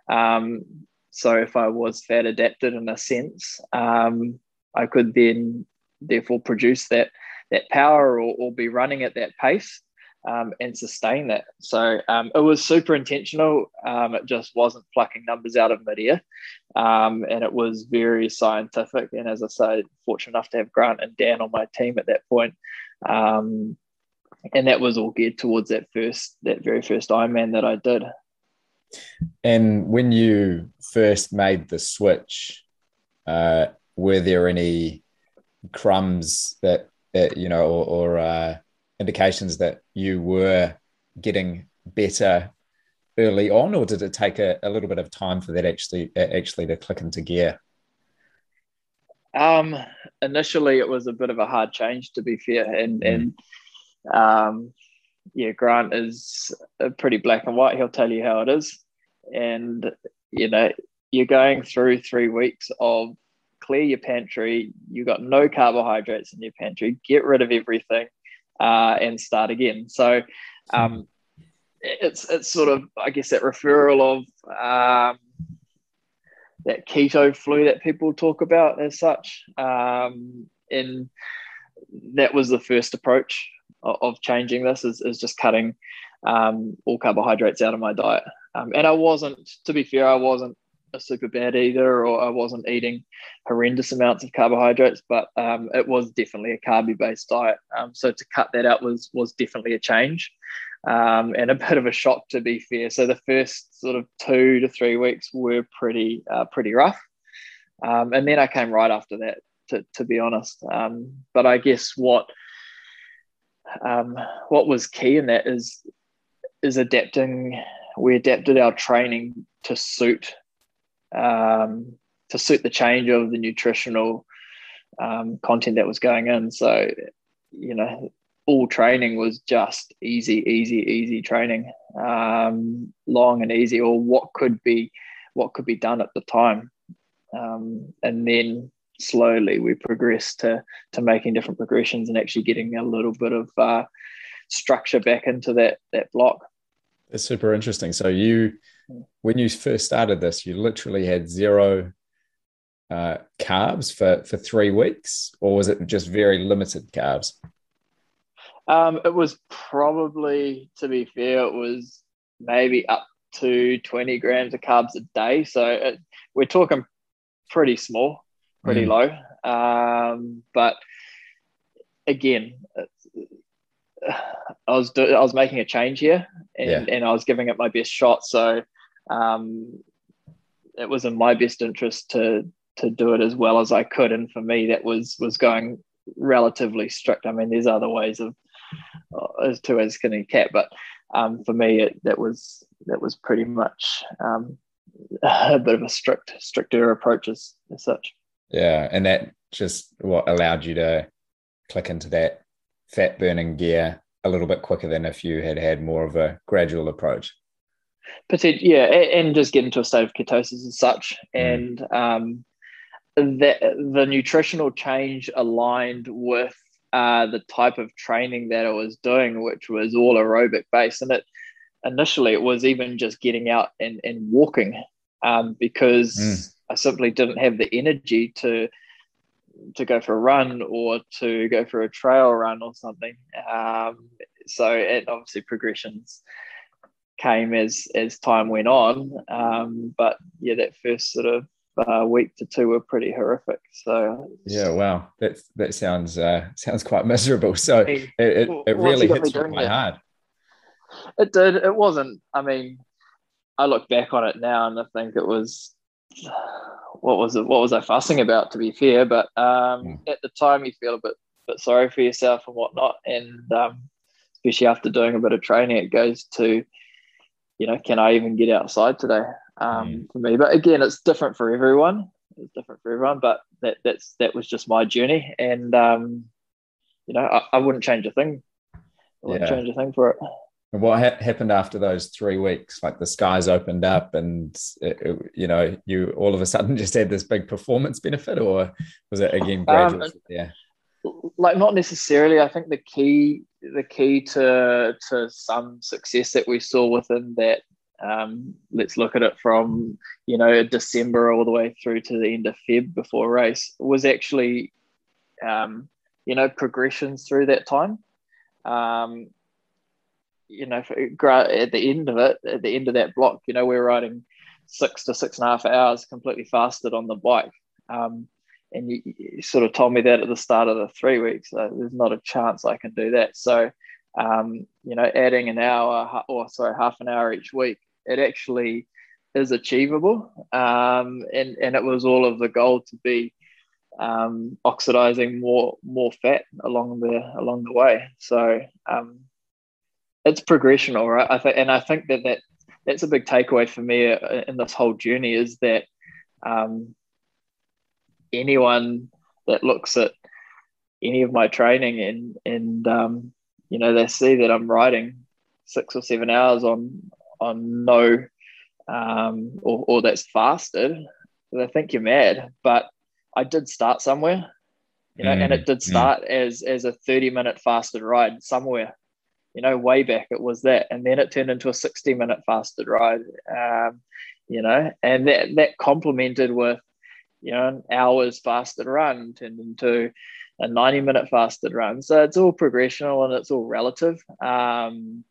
Um, so if I was fat adapted in a sense, um, I could then therefore produce that that power or, or be running at that pace um, and sustain that. So um, it was super intentional. Um, it just wasn't plucking numbers out of midair. Um, and it was very scientific. And as I say, fortunate enough to have Grant and Dan on my team at that point. Um, and that was all geared towards that first, that very first Ironman that I did. And when you first made the switch, uh, were there any crumbs that, that you know, or, or uh, indications that you were getting better early on, or did it take a, a little bit of time for that actually actually to click into gear? Um, initially, it was a bit of a hard change, to be fair, and mm. and um, yeah, Grant is pretty black and white. He'll tell you how it is, and you know you're going through three weeks of clear your pantry. You've got no carbohydrates in your pantry. Get rid of everything uh, and start again. So um, it's it's sort of I guess that referral of um, that keto flu that people talk about as such. Um, and that was the first approach of, of changing this is, is just cutting um, all carbohydrates out of my diet. Um, and I wasn't, to be fair, I wasn't super bad either, or I wasn't eating horrendous amounts of carbohydrates, but um, it was definitely a carby based diet. Um, so to cut that out was was definitely a change um, and a [laughs] bit of a shock to be fair. So the first sort of two to three weeks were pretty uh, pretty rough, um, and then I came right after that. To, to be honest, um, but I guess what um, what was key in that is is adapting. We adapted our training to suit um, to suit the change of the nutritional um, content that was going in. So, you know, all training was just easy, easy, easy training, um, long and easy, or what could be what could be done at the time, um, and then slowly we progressed to to making different progressions and actually getting a little bit of uh, structure back into that that block. It's super interesting. So you, when you first started this, you literally had zero uh, carbs for for three weeks, or was it just very limited carbs? Um, it was probably, to be fair, it was maybe up to 20 grams of carbs a day. So it, we're talking pretty small, pretty mm. low. Um, but again, I was do- I was making a change here, and, yeah. and I was giving it my best shot. So um, it was in my best interest to to do it as well as I could. And for me, that was was going relatively strict. I mean, there's other ways of uh, as to as skinny cat, but um, for me, it, that was that was pretty much um, a bit of a strict stricter approach as, as such. Yeah, and that just what allowed you to click into that fat burning gear a little bit quicker than if you had had more of a gradual approach. Yeah, and just get into a state of ketosis as such, mm. and um, that the nutritional change aligned with uh, the type of training that I was doing, which was all aerobic based, and it initially it was even just getting out and, and walking um, because mm. I simply didn't have the energy to to go for a run or to go for a trail run or something. Um, so it obviously progressions came as as time went on. Um, but yeah, that first sort of uh, week to two were pretty horrific. So yeah, wow, that that sounds uh, sounds quite [laughs] miserable. So it it, it really hits my hard. It did. It wasn't. I mean, I look back on it now and I think it was what was it? What was I fussing about? To be fair, but um, mm. at the time you feel a bit bit sorry for yourself and whatnot, and um, especially after doing a bit of training, it goes to, you know, can I even get outside today? Um, mm. For me, but again, it's different for everyone. It's different for everyone, but that that's that was just my journey, and um, you know, I, I wouldn't change a thing. I wouldn't yeah. change a thing for it. And what ha- happened after those three weeks? Like the skies opened up, and it, it, you know, you all of a sudden [laughs] just had this big performance benefit, or was it again gradual? Um, yeah, like not necessarily. I think the key, the key to to some success that we saw within that. Um, let's look at it from you know December all the way through to the end of Feb before race was actually, um, you know, progressions through that time. Um, you know, at the end of it, at the end of that block, you know, we're riding six to six and a half hours completely fasted on the bike. Um, and you, you, sort of told me that at the start of the three weeks. So there's not a chance I can do that. So, um, you know, adding an hour or sorry, half an hour each week, it actually is achievable. Um, and, and it was all of the goal to be um, oxidizing more more fat along the along the way. So um, it's progression, all right. I think, and I think that that that's a big takeaway for me uh, in this whole journey is that um, anyone that looks at any of my training and and um, you know, they see that I'm riding six or seven hours on on no um, or, or that's fasted, they think you're mad. But I did start somewhere, you know, mm, and it did mm. start mm. as as a 30 minute fasted ride somewhere. You know, way back it was that, and then it turned into a 60 minute fasted ride. Um, you know, and that that complemented with you know an hours fasted run turned into a 90 minute fasted run. So it's all progressional and it's all relative. Um,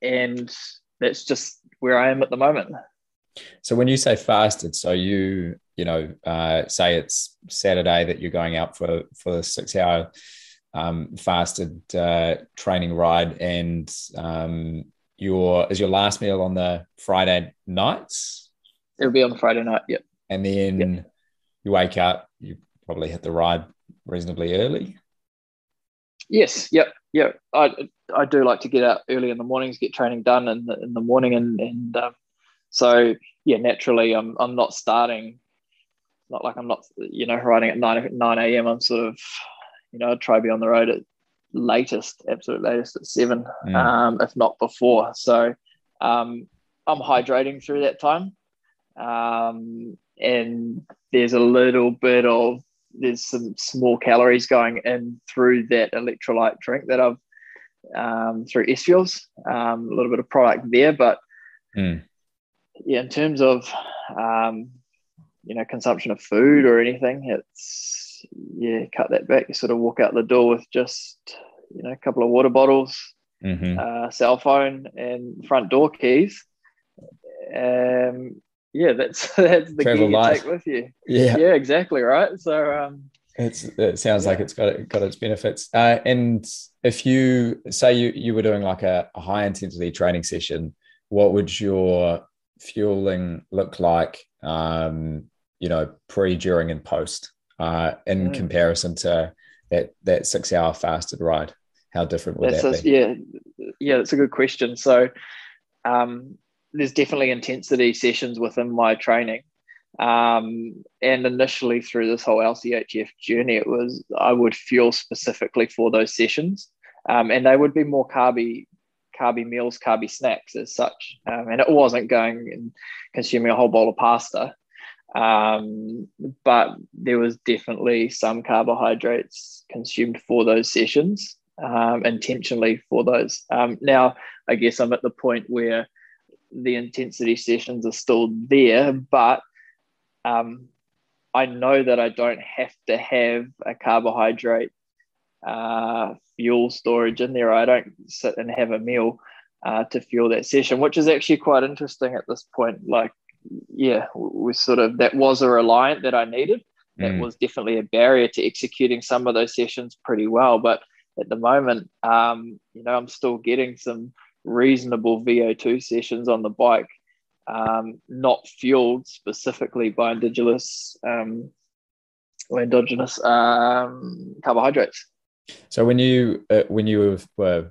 and that's just where I am at the moment. So when you say fasted, so you you know uh, say it's Saturday that you're going out for for the six hour um, fasted uh, training ride, and um, your is your last meal on the Friday nights? It'll be on the Friday night. Yep. And then yep. you wake up, you probably hit the ride reasonably early. Yes. Yep. Yep. I I do like to get out early in the mornings, get training done in the, in the morning, and and um, so yeah, naturally, I'm I'm not starting. Not like I'm not you know riding at nine nine a.m. I'm sort of you know I try to be on the road at latest, absolute latest at seven, mm. um, if not before. So um, I'm hydrating through that time, um, and there's a little bit of there's some small calories going in through that electrolyte drink that I've um, through S Fuels, um, a little bit of product there. But mm. yeah, in terms of um, you know consumption of food or anything, it's yeah, cut that back. You sort of walk out the door with just you know a couple of water bottles, mm-hmm. uh, cell phone, and front door keys. Um, yeah, that's [laughs] that's the Travel key you take with you. Yeah, yeah, exactly right. So um, it's it sounds yeah. like it's got got its benefits. Uh, and if you say you you were doing like a, a high intensity training session, what would your fueling look like? Um, you know, pre, during, and post, uh, in mm. comparison to that that six hour fasted ride. How different would that's that a, be? Yeah, yeah, that's a good question. So, um, there's definitely intensity sessions within my training. Um, and initially through this whole LCHF journey, it was I would fuel specifically for those sessions, um, and they would be more carby, carby meals, carby snacks as such. Um, and it wasn't going and consuming a whole bowl of pasta, um, but there was definitely some carbohydrates consumed for those sessions, um, intentionally for those. Um, now, I guess I'm at the point where the intensity sessions are still there, but um, I know that I don't have to have a carbohydrate uh, fuel storage in there. I don't sit and have a meal uh, to fuel that session, which is actually quite interesting at this point. Like, yeah, we sort of that was a reliant that I needed. That mm. was definitely a barrier to executing some of those sessions pretty well. But at the moment, um, you know, I'm still getting some reasonable VO2 sessions on the bike um, not fueled specifically by indigenous um, or endogenous um, carbohydrates. So when you uh, when you were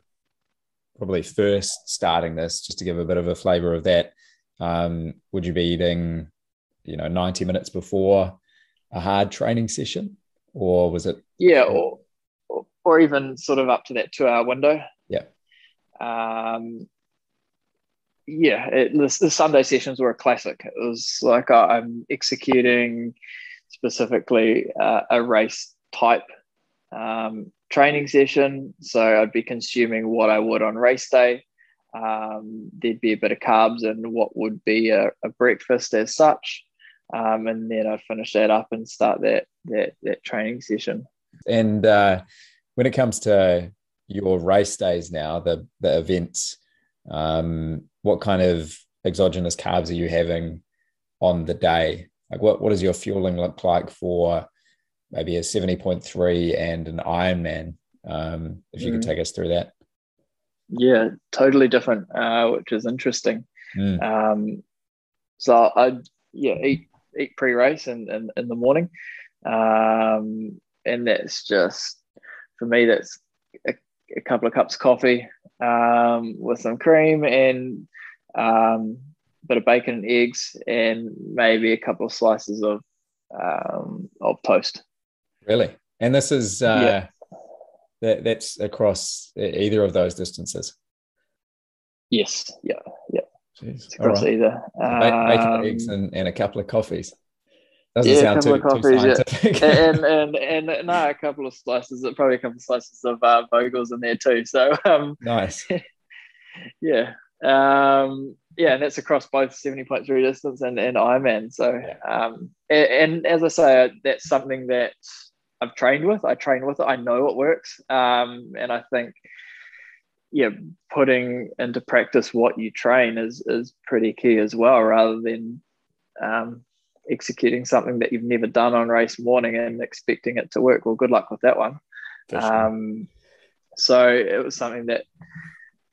probably first starting this, just to give a bit of a flavour of that, um, would you be eating, you know, ninety minutes before a hard training session, or was it? Yeah, or or even sort of up to that two hour window. Yeah. Um, yeah, it, the, the, Sunday sessions were a classic. It was like uh, I'm executing specifically uh, a race type um, training session. So I'd be consuming what I would on race day. Um, there'd be a bit of carbs and what would be a, a breakfast as such. Um, and then I'd finish that up and start that that, that training session. And uh, when it comes to your race days now, the the events, um, what kind of exogenous carbs are you having on the day? Like what, what does your fueling look like for maybe a 70.3 and an Ironman? Um, if you mm. could take us through that. Yeah, totally different, uh, which is interesting. Mm. Um, so I yeah eat eat pre race and in, in, in, the morning, um, and that's just for me. That's a, a couple of cups of coffee um, with some cream and um, a bit of bacon and eggs, and maybe a couple of slices of um, of toast. Really, and this is uh, yeah. That that's across either of those distances. Yes. Yeah. Yeah. Jeez. Across right. either. Ba- bacon, Um, eggs, and, and a couple of coffees. Doesn't yeah, a sound couple too, of coffees, too yeah. scientific. and, [laughs] and and and no, a couple of slices, probably a couple of slices of uh, Vogels in there too. So um, nice. [laughs] yeah, um, yeah, and that's across both seventy point three distance and, and Ironman. So um, and, and as I say, that's something that I've trained with. I train with it. I know it works, um, and I think yeah, putting into practice what you train is is pretty key as well, rather than um, executing something that you've never done on race morning and expecting it to work. Well, good luck with that one. Um, so it was something that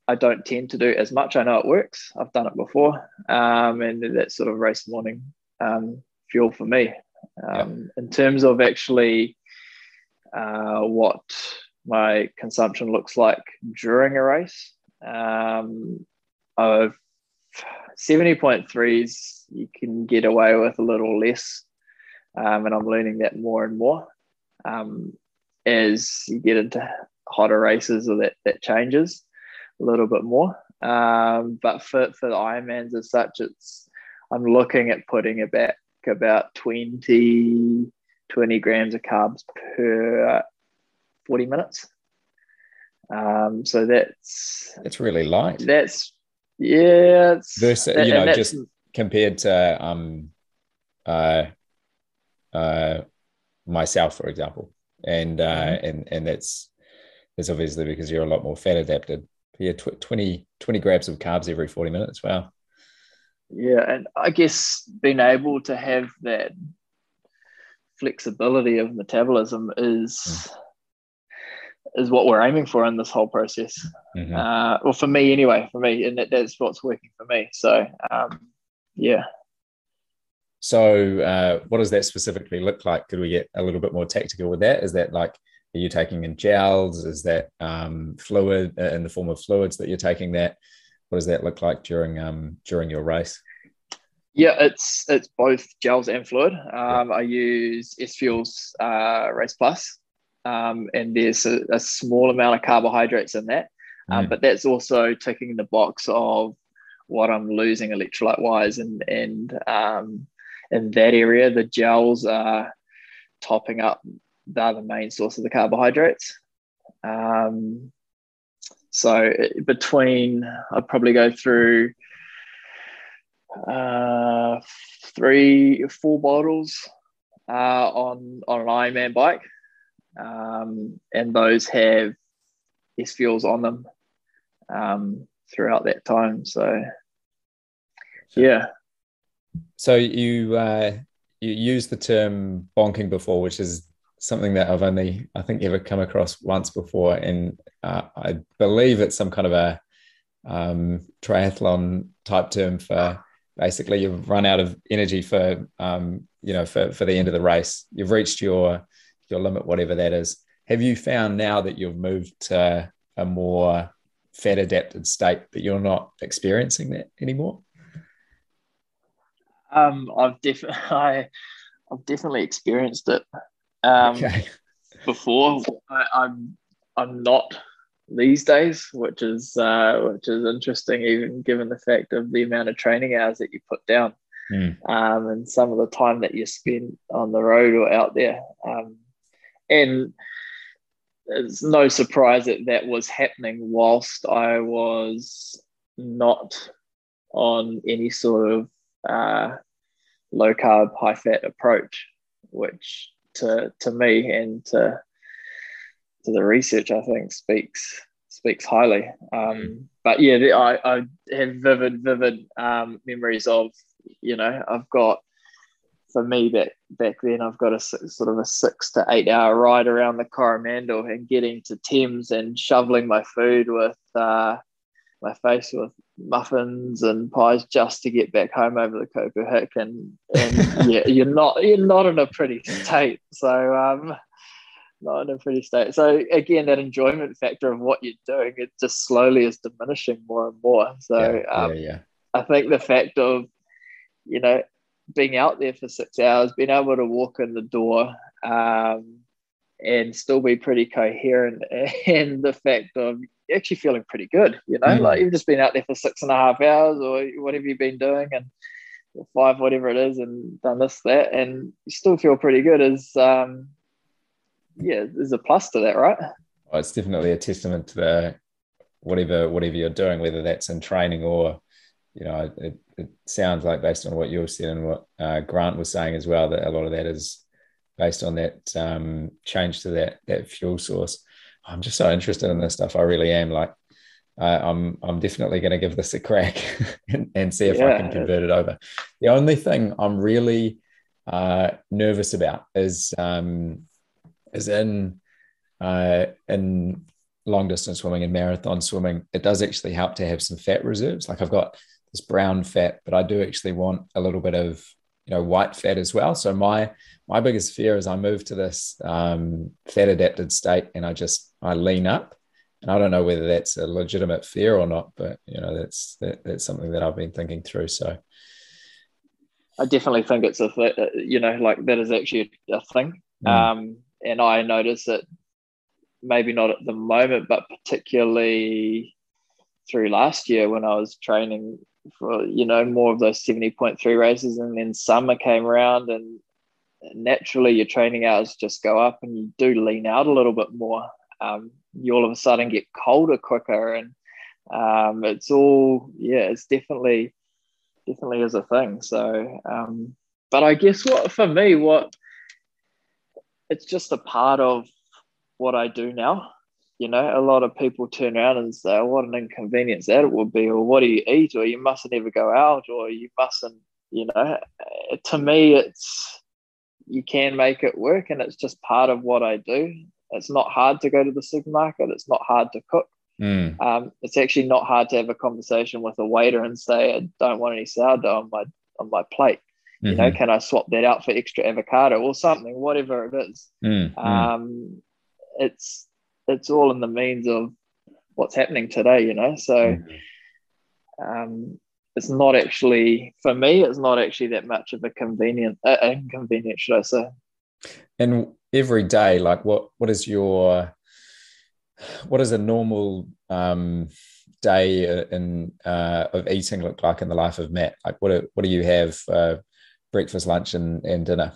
I don't tend to do as much. I know it works. I've done it before, um, and that sort of race morning um, fuel for me. Um, In terms of actually uh, what my consumption looks like during a race, um, I've 70.3s you can get away with a little less um, and i'm learning that more and more um, as you get into hotter races or that that changes a little bit more. Um, but for, for the ironmans as such it's i'm looking at putting it back about 20 20 grams of carbs per 40 minutes um, so that's It's really light that's yeah it's, Versus, and- you know, just compared to um, uh, uh, myself, for example, and uh, Mhm. and and that's that's obviously because you're a lot more fat adapted. Yeah, tw- 20, 20 grams of carbs every forty minutes. Wow. Yeah, and I guess being able to have that flexibility of metabolism is is what we're aiming for in this whole process. Mhm. Uh, well, for me anyway, for me, and that, that's what's working for me. So, um, yeah. So, uh, what does that specifically look like? Could we get a little bit more tactical with that? Is that like, are you taking in gels? Is that um, fluid uh, in the form of fluids that you're taking? That what does that look like during um, during your race? Yeah, it's it's both gels and fluid. Um, I use S Fuels uh, Race Plus, um, and there's a, a small amount of carbohydrates in that, um, Mm. but that's also ticking the box of what I'm losing electrolyte wise, and and um, in that area, the gels are topping up. They're the main source of the carbohydrates. Um, so between, I'd probably go through uh, three, four bottles uh, on on an Ironman bike, um, and those have S fuels on them um, throughout that time. So, yeah, So you uh, you used the term bonking before, which is something that I've only I think ever come across once before, and uh, I believe it's some kind of a um, triathlon type term for basically you've run out of energy for um, you know for for the end of the race. You've reached your your limit, whatever that is. Have you found now that you've moved to a more fat adapted state that you're not experiencing that anymore? um, I've definitely [laughs] I, I've definitely experienced it. Um, okay. before. I, I'm I'm not these days, which is uh, which is interesting, even given the fact of the amount of training hours that you put down, Mm. um, and some of the time that you spend on the road or out there. Um, and it's no surprise that that was happening whilst I was not on any sort of uh, low carb, high fat approach, which to to me and to to the research I think speaks speaks highly. Um, But yeah, the, I I have vivid vivid um, memories of you know I've got for me back back then I've got a sort of a six to eight hour ride around the Coromandel and getting to Thames and shoveling my food with uh, my face with muffins and pies just to get back home over the Copa Hick and, and [laughs] yeah you're not you're not in a pretty state so um not in a pretty state so again that enjoyment factor of what you're doing it just slowly is diminishing more and more so yeah, um, yeah, yeah. I think the fact of, you know, being out there for six hours, being able to walk in the door, um, and still be pretty coherent [laughs] and the fact of actually feeling pretty good you know mm. like you've just been out there for six and a half hours or whatever you've been doing and five whatever it is and done this that and you still feel pretty good is um yeah there's a plus to that right well, it's definitely a testament to the whatever whatever you're doing whether that's in training or you know it, it sounds like based on what you've said and what uh, grant was saying as well that a lot of that is based on that um, change to that that fuel source. I'm just so interested in this stuff. I really am. Like, uh, I'm I'm definitely going to give this a crack [laughs] and, and, see if yeah. I can convert it over. The only thing I'm really uh, nervous about is um, is in uh, in long distance swimming and marathon swimming. It does actually help to have some fat reserves. Like I've got this brown fat, but I do actually want a little bit of you know white fat as well. So my my biggest fear is I move to this um, fat adapted state and I just I lean up, and I don't know whether that's a legitimate fear or not, but you know that's that, that's something that I've been thinking through. So I definitely think it's a th- you know like that is actually a thing, mm. um, and I notice it maybe not at the moment, but particularly through last year when I was training for you know more of those 70.3 races and then summer came around and naturally your training hours just go up and you do lean out a little bit more. Um, you all of a sudden get colder quicker and um, it's all yeah it's definitely definitely is a thing so um, but i guess what for me what it's just a part of what i do now you know a lot of people turn around and say oh, what an inconvenience that it would be or what do you eat or you mustn't ever go out or you mustn't you know to me it's you can make it work and it's just part of what I do. It's not hard to go to the supermarket. It's not hard to cook. Mm. Um, it's actually not hard to have a conversation with a waiter and say, I don't want any sourdough on my on my plate. You know, mm-hmm. can I swap that out for extra avocado or something, whatever it is. Mm, mm. Um, it's it's all in the means of what's happening today, you know. So mm-hmm. um, it's not actually for me it's not actually that much of a convenient uh, inconvenience should i say and every day like what what is your what is a normal um, day in uh, of eating look like in the life of matt like what do, what do you have uh, breakfast lunch and, and dinner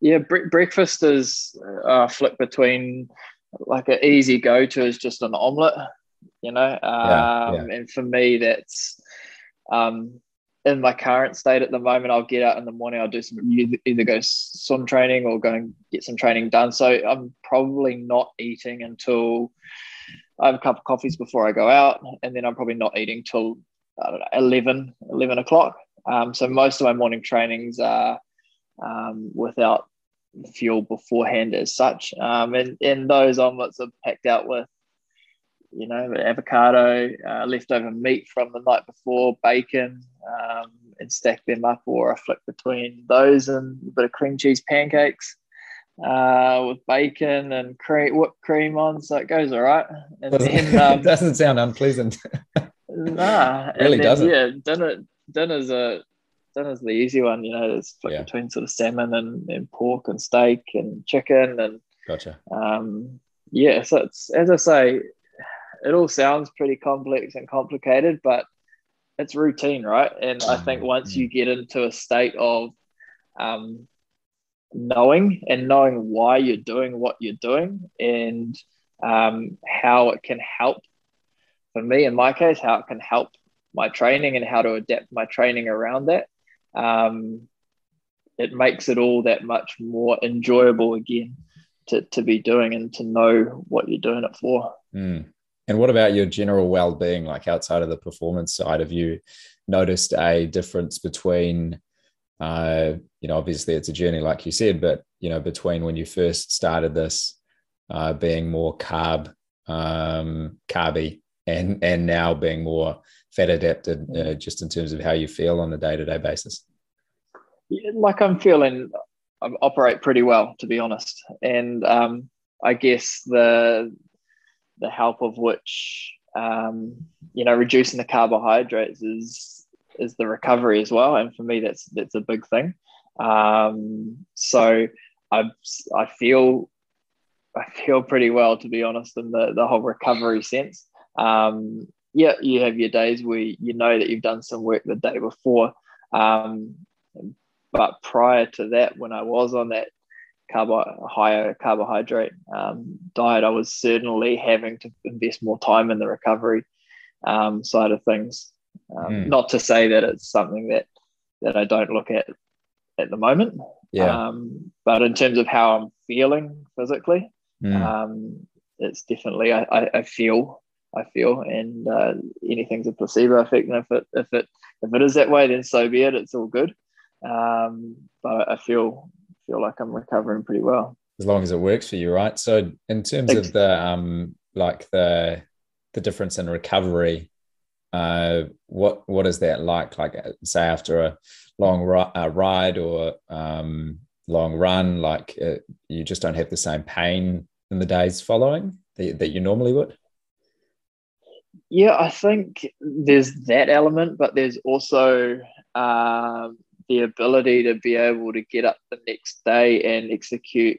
yeah bre- breakfast is uh, flip between like an easy go to is just an omelette you know um, yeah, yeah. and for me that's um, in my current state at the moment, I'll get out in the morning. I'll do some either go swim training or go and get some training done. So I'm probably not eating until I have a cup of coffees before I go out, and then I'm probably not eating till I don't know 11, 11 o'clock. Um, so most of my morning trainings are um, without fuel beforehand as such, um, and and those omelets are packed out with you know, avocado, uh, leftover meat from the night before, bacon, um, and stack them up, or I flip between those and a bit of cream cheese pancakes uh, with bacon and cream, whipped cream on, so it goes all right. And doesn't, then, um, [laughs] doesn't sound unpleasant. nah, really then, doesn't. Yeah, dinner dinner's a dinner's the easy one. You know, it's yeah. between sort of salmon and, and pork and steak and chicken and gotcha. Um, yeah, so it's as I say, it all sounds pretty complex and complicated, but it's routine, right? And I think mm-hmm. once you get into a state of um, knowing and knowing why you're doing what you're doing and um, how it can help, for me, in my case, how it can help my training and how to adapt my training around that, um, it makes it all that much more enjoyable again to, to be doing and to know what you're doing it for. Mm. And what about your general well-being, like outside of the performance side? Have you noticed a difference between, uh, you know, obviously it's a journey, like you said, but you know, between when you first started this, uh, being more carb, um, carby, and and now being more fat adapted, uh, just in terms of how you feel on a day-to-day basis? Like I'm feeling, I operate pretty well, to be honest, and um, I guess the the help of which um, you know reducing the carbohydrates is is the recovery as well and for me that's that's a big thing um, so i i feel I feel pretty well to be honest in the the whole recovery sense. Um, yeah, you have your days where you know that you've done some work the day before. Um, but prior to that, when I was on that carbo- higher carbohydrate um, diet, I was certainly having to invest more time in the recovery um, side of things. Um, mm. Not to say that it's something that that I don't look at at the moment. Yeah. Um, but in terms of how I'm feeling physically, mm. it's definitely I, I, I, feel I feel, and uh, anything's a placebo effect. And if it if it if it is that way, then so be it. It's all good. Um, but I feel feel like I'm recovering pretty well. As long as it works for you, right? So in terms Thanks. of the um like the the difference in recovery, uh, what what is that like? Like uh, say after a long ri- uh, ride or um, long run, like uh, you just don't have the same pain in the days following that, that you normally would. Yeah, I think there's that element, but there's also um, the ability to be able to get up the next day and execute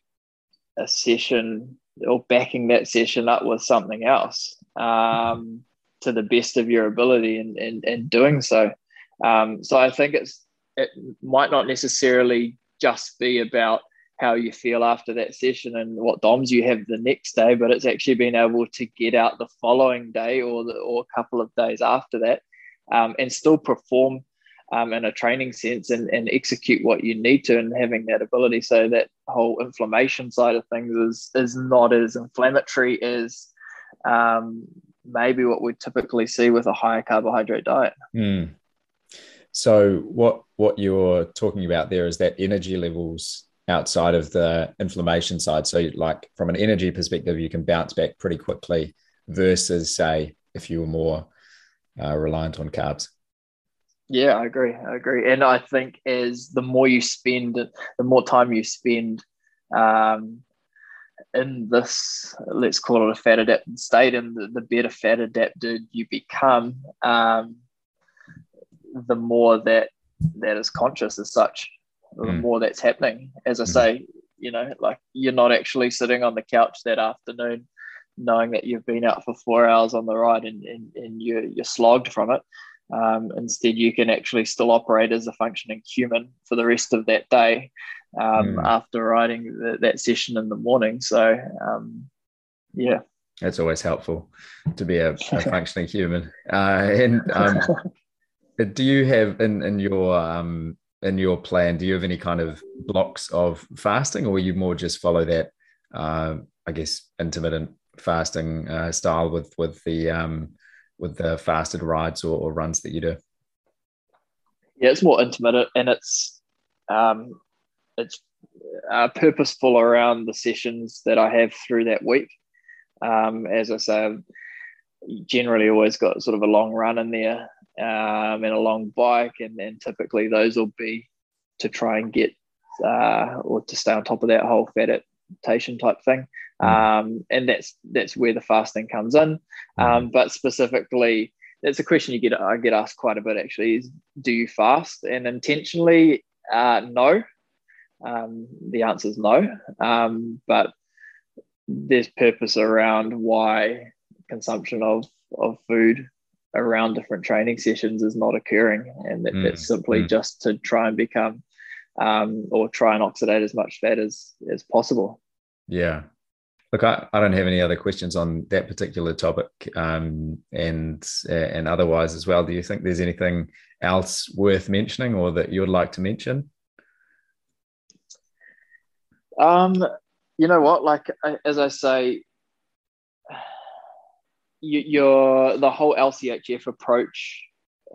a session or backing that session up with something else um, to the best of your ability and, and, and doing so. Um, so I think it's it might not necessarily just be about how you feel after that session and what DOMs you have the next day, but it's actually being able to get out the following day or the, or a couple of days after that um, and still perform um, in a training sense and, and execute what you need to and having that ability so that whole inflammation side of things is is not as inflammatory as um, maybe what we typically see with a higher carbohydrate diet. Mm. So what what you're talking about there is that energy levels outside of the inflammation side. So like from an energy perspective, you can bounce back pretty quickly versus say if you were more uh, reliant on carbs. Yeah, I agree. I agree. And I think as the more you spend, the more time you spend um, in this, let's call it a fat adapted state, and the, the better fat adapted you become, um, the more that that is conscious as such, the mm. more that's happening. As I mm. say, you know, like you're not actually sitting on the couch that afternoon knowing that you've been out for four hours on the ride and, and, and you're, you're slogged from it. Um, instead, you can actually still operate as a functioning human for the rest of that day um, mm. after riding the, that session in the morning. So, um, yeah. That's always helpful to be a, a [laughs] functioning human. Uh, and um, [laughs] do you have in, in your um, in your plan, do you have any kind of blocks of fasting, or you more just follow that, uh, I guess, intermittent fasting uh, style with with the um, with the fasted rides or, or runs that you do? Yeah, it's more intermittent and it's um, it's uh, purposeful around the sessions that I have through that week. Um, as I say, generally always got sort of a long run in there um, and a long bike, and, and typically those will be to try and get uh, or to stay on top of that whole fat adaptation type thing. Mm. Um, and that's that's where the fasting comes in. Mm. Um, but specifically, that's a question you get I get asked quite a bit actually is do you fast? And intentionally, uh, no. Um, the answer is no. Um, but there's purpose around why consumption of, of food around different training sessions is not occurring. And that, mm. that's simply mm. just to try and become um, or try and oxidate as much fat as, as possible. Yeah, Look, I, I don't have any other questions on that particular topic, um, and uh, and otherwise as well. Do you think there's anything else worth mentioning, or that you would like to mention? Um, you know what? Like as I say, your the whole LCHF approach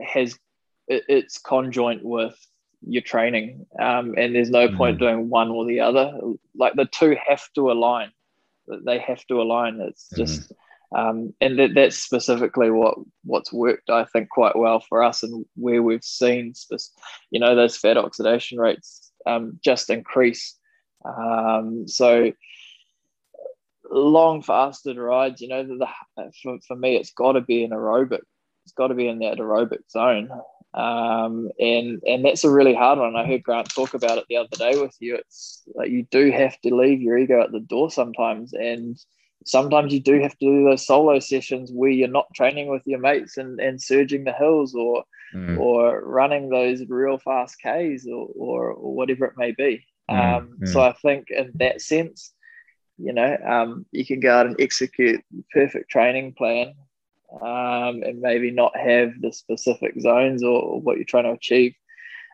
has it's conjoint with your training, um, and there's no point mm. doing one or the other. Like the two have to align they have to align. It's mm-hmm. just, mm-hmm. um, and that, that's specifically what what's worked, I think, quite well for us, and where we've seen, you know, those fat oxidation rates um, just increase. Um, so long fasted rides, you know, the, the for, for me, it's got to be an aerobic. It's got to be in that aerobic zone. Um, and and that's a really hard one. I heard Grant talk about it the other day with you. It's like you do have to leave your ego at the door sometimes, and sometimes you do have to do those solo sessions where you're not training with your mates and, and surging the hills or mm. or running those real fast Ks or, or, or whatever it may be. Mm. Um, mm. So I think in that sense, you know, um, you can go out and execute perfect training plan um, and maybe not have the specific zones or, or, what you're trying to achieve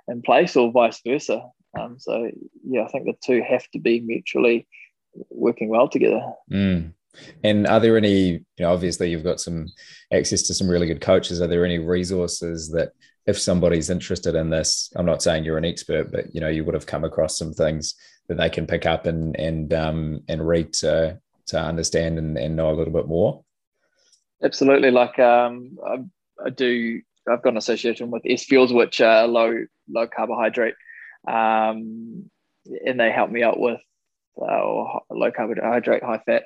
in place or vice versa. Um, so yeah, I think the two have to be mutually working well together. Mm. And are there any, you know, obviously you've got some access to some really good coaches. Are there any resources that if somebody's interested in this, I'm not saying you're an expert, but you know, you would have come across some things that they can pick up and and um and read to to understand and, and know a little bit more? Absolutely. Like um I, I do I've got an association with S Fuels, which are low low carbohydrate. Um and they help me out with uh, low carbohydrate, high fat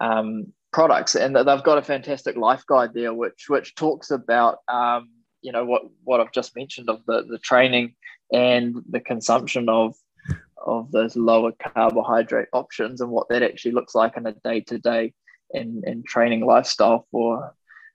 um, products, and they've got a fantastic life guide there, which which talks about um, you know what what I've just mentioned of the the training and the consumption of of those lower carbohydrate options and what that actually looks like in a day to day and training lifestyle for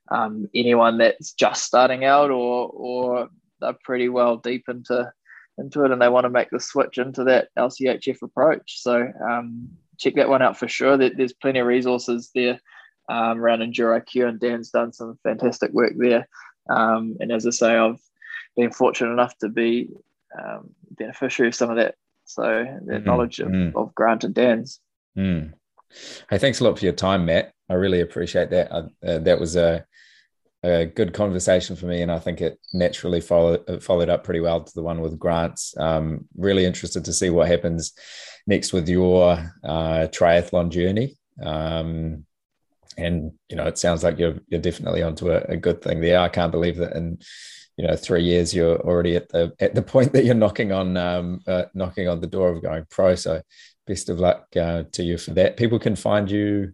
um, anyone that's just starting out or or they're pretty well deep into into it and they want to make the switch into that LCHF approach. So um, check that one out for sure. There's plenty of resources there um, around Endure IQ, and Dan's done some fantastic work there. Um, and as I say, I've been fortunate enough to be um, beneficiary of some of that. So that mm-hmm. knowledge of, mm. of, Grant and Dan's. Mm. Hey, thanks a lot for your time, Matt. I really appreciate that. Uh, uh, that was a, a, good conversation for me, and I think it naturally followed followed up pretty well to the one with Grant's. Um, really interested to see what happens next with your uh, triathlon journey. Um, and you know, it sounds like you're you're definitely onto a, a, good thing there. I can't believe that in you know three years you're already at the at the point that you're knocking on um, uh, knocking on the door of going pro. So best of luck uh, to you for that. People can find you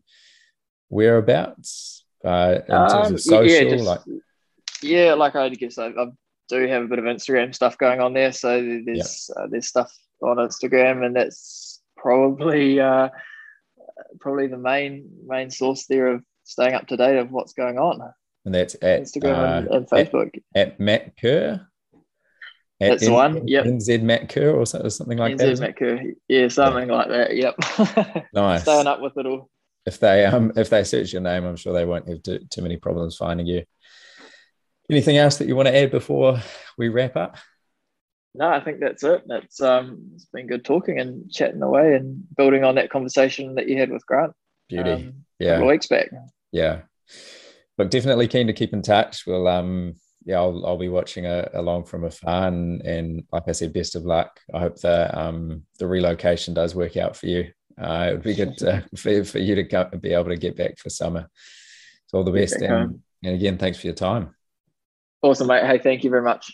whereabouts uh, in terms um, of social, yeah, just, like yeah, like I guess I, I, do have a bit of Instagram stuff going on there. So there's yep. Uh, there's stuff on Instagram, and that's probably uh, probably the main main source there of staying up to date of what's going on. And that's at Instagram uh, and, Facebook. At, at Matt Kerr. At that's N- the one. Yep. NZ Matt Kerr or something like NZ that. NZ Matt Kerr. Yeah, something yeah. like that. Yep. [laughs] nice. Staying up with it all. If they um if they search your name, I'm sure they won't have too, too many problems finding you. Anything else that you want to add before we wrap up? no, I think that's it. It's um, it's been good talking and chatting away and building on that conversation that you had with Grant. Beauty, um, yeah, a weeks back. Yeah, but definitely keen to keep in touch. We'll um, yeah, I'll, I'll be watching a, along from afar, and, and like I said, best of luck. I hope the um the relocation does work out for you. Uh, it would be good to, [laughs] for, for you to come, be able to get back for summer. So all the best, and, and again, thanks for your time. Awesome, mate. Hey, thank you very much.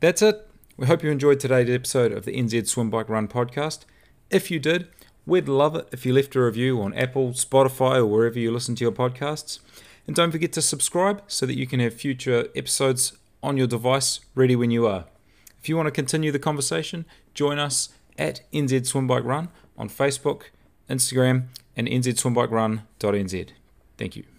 That's it. We hope you enjoyed today's episode of the NZ Swim Bike Run podcast. If you did, we'd love it if you left a review on Apple, Spotify, or wherever you listen to your podcasts. And don't forget to subscribe so that you can have future episodes on your device ready when you are. If you want to continue the conversation, join us at NZ Swim Bike Run on Facebook, Instagram, and nzswimbikerun.nz. Thank you.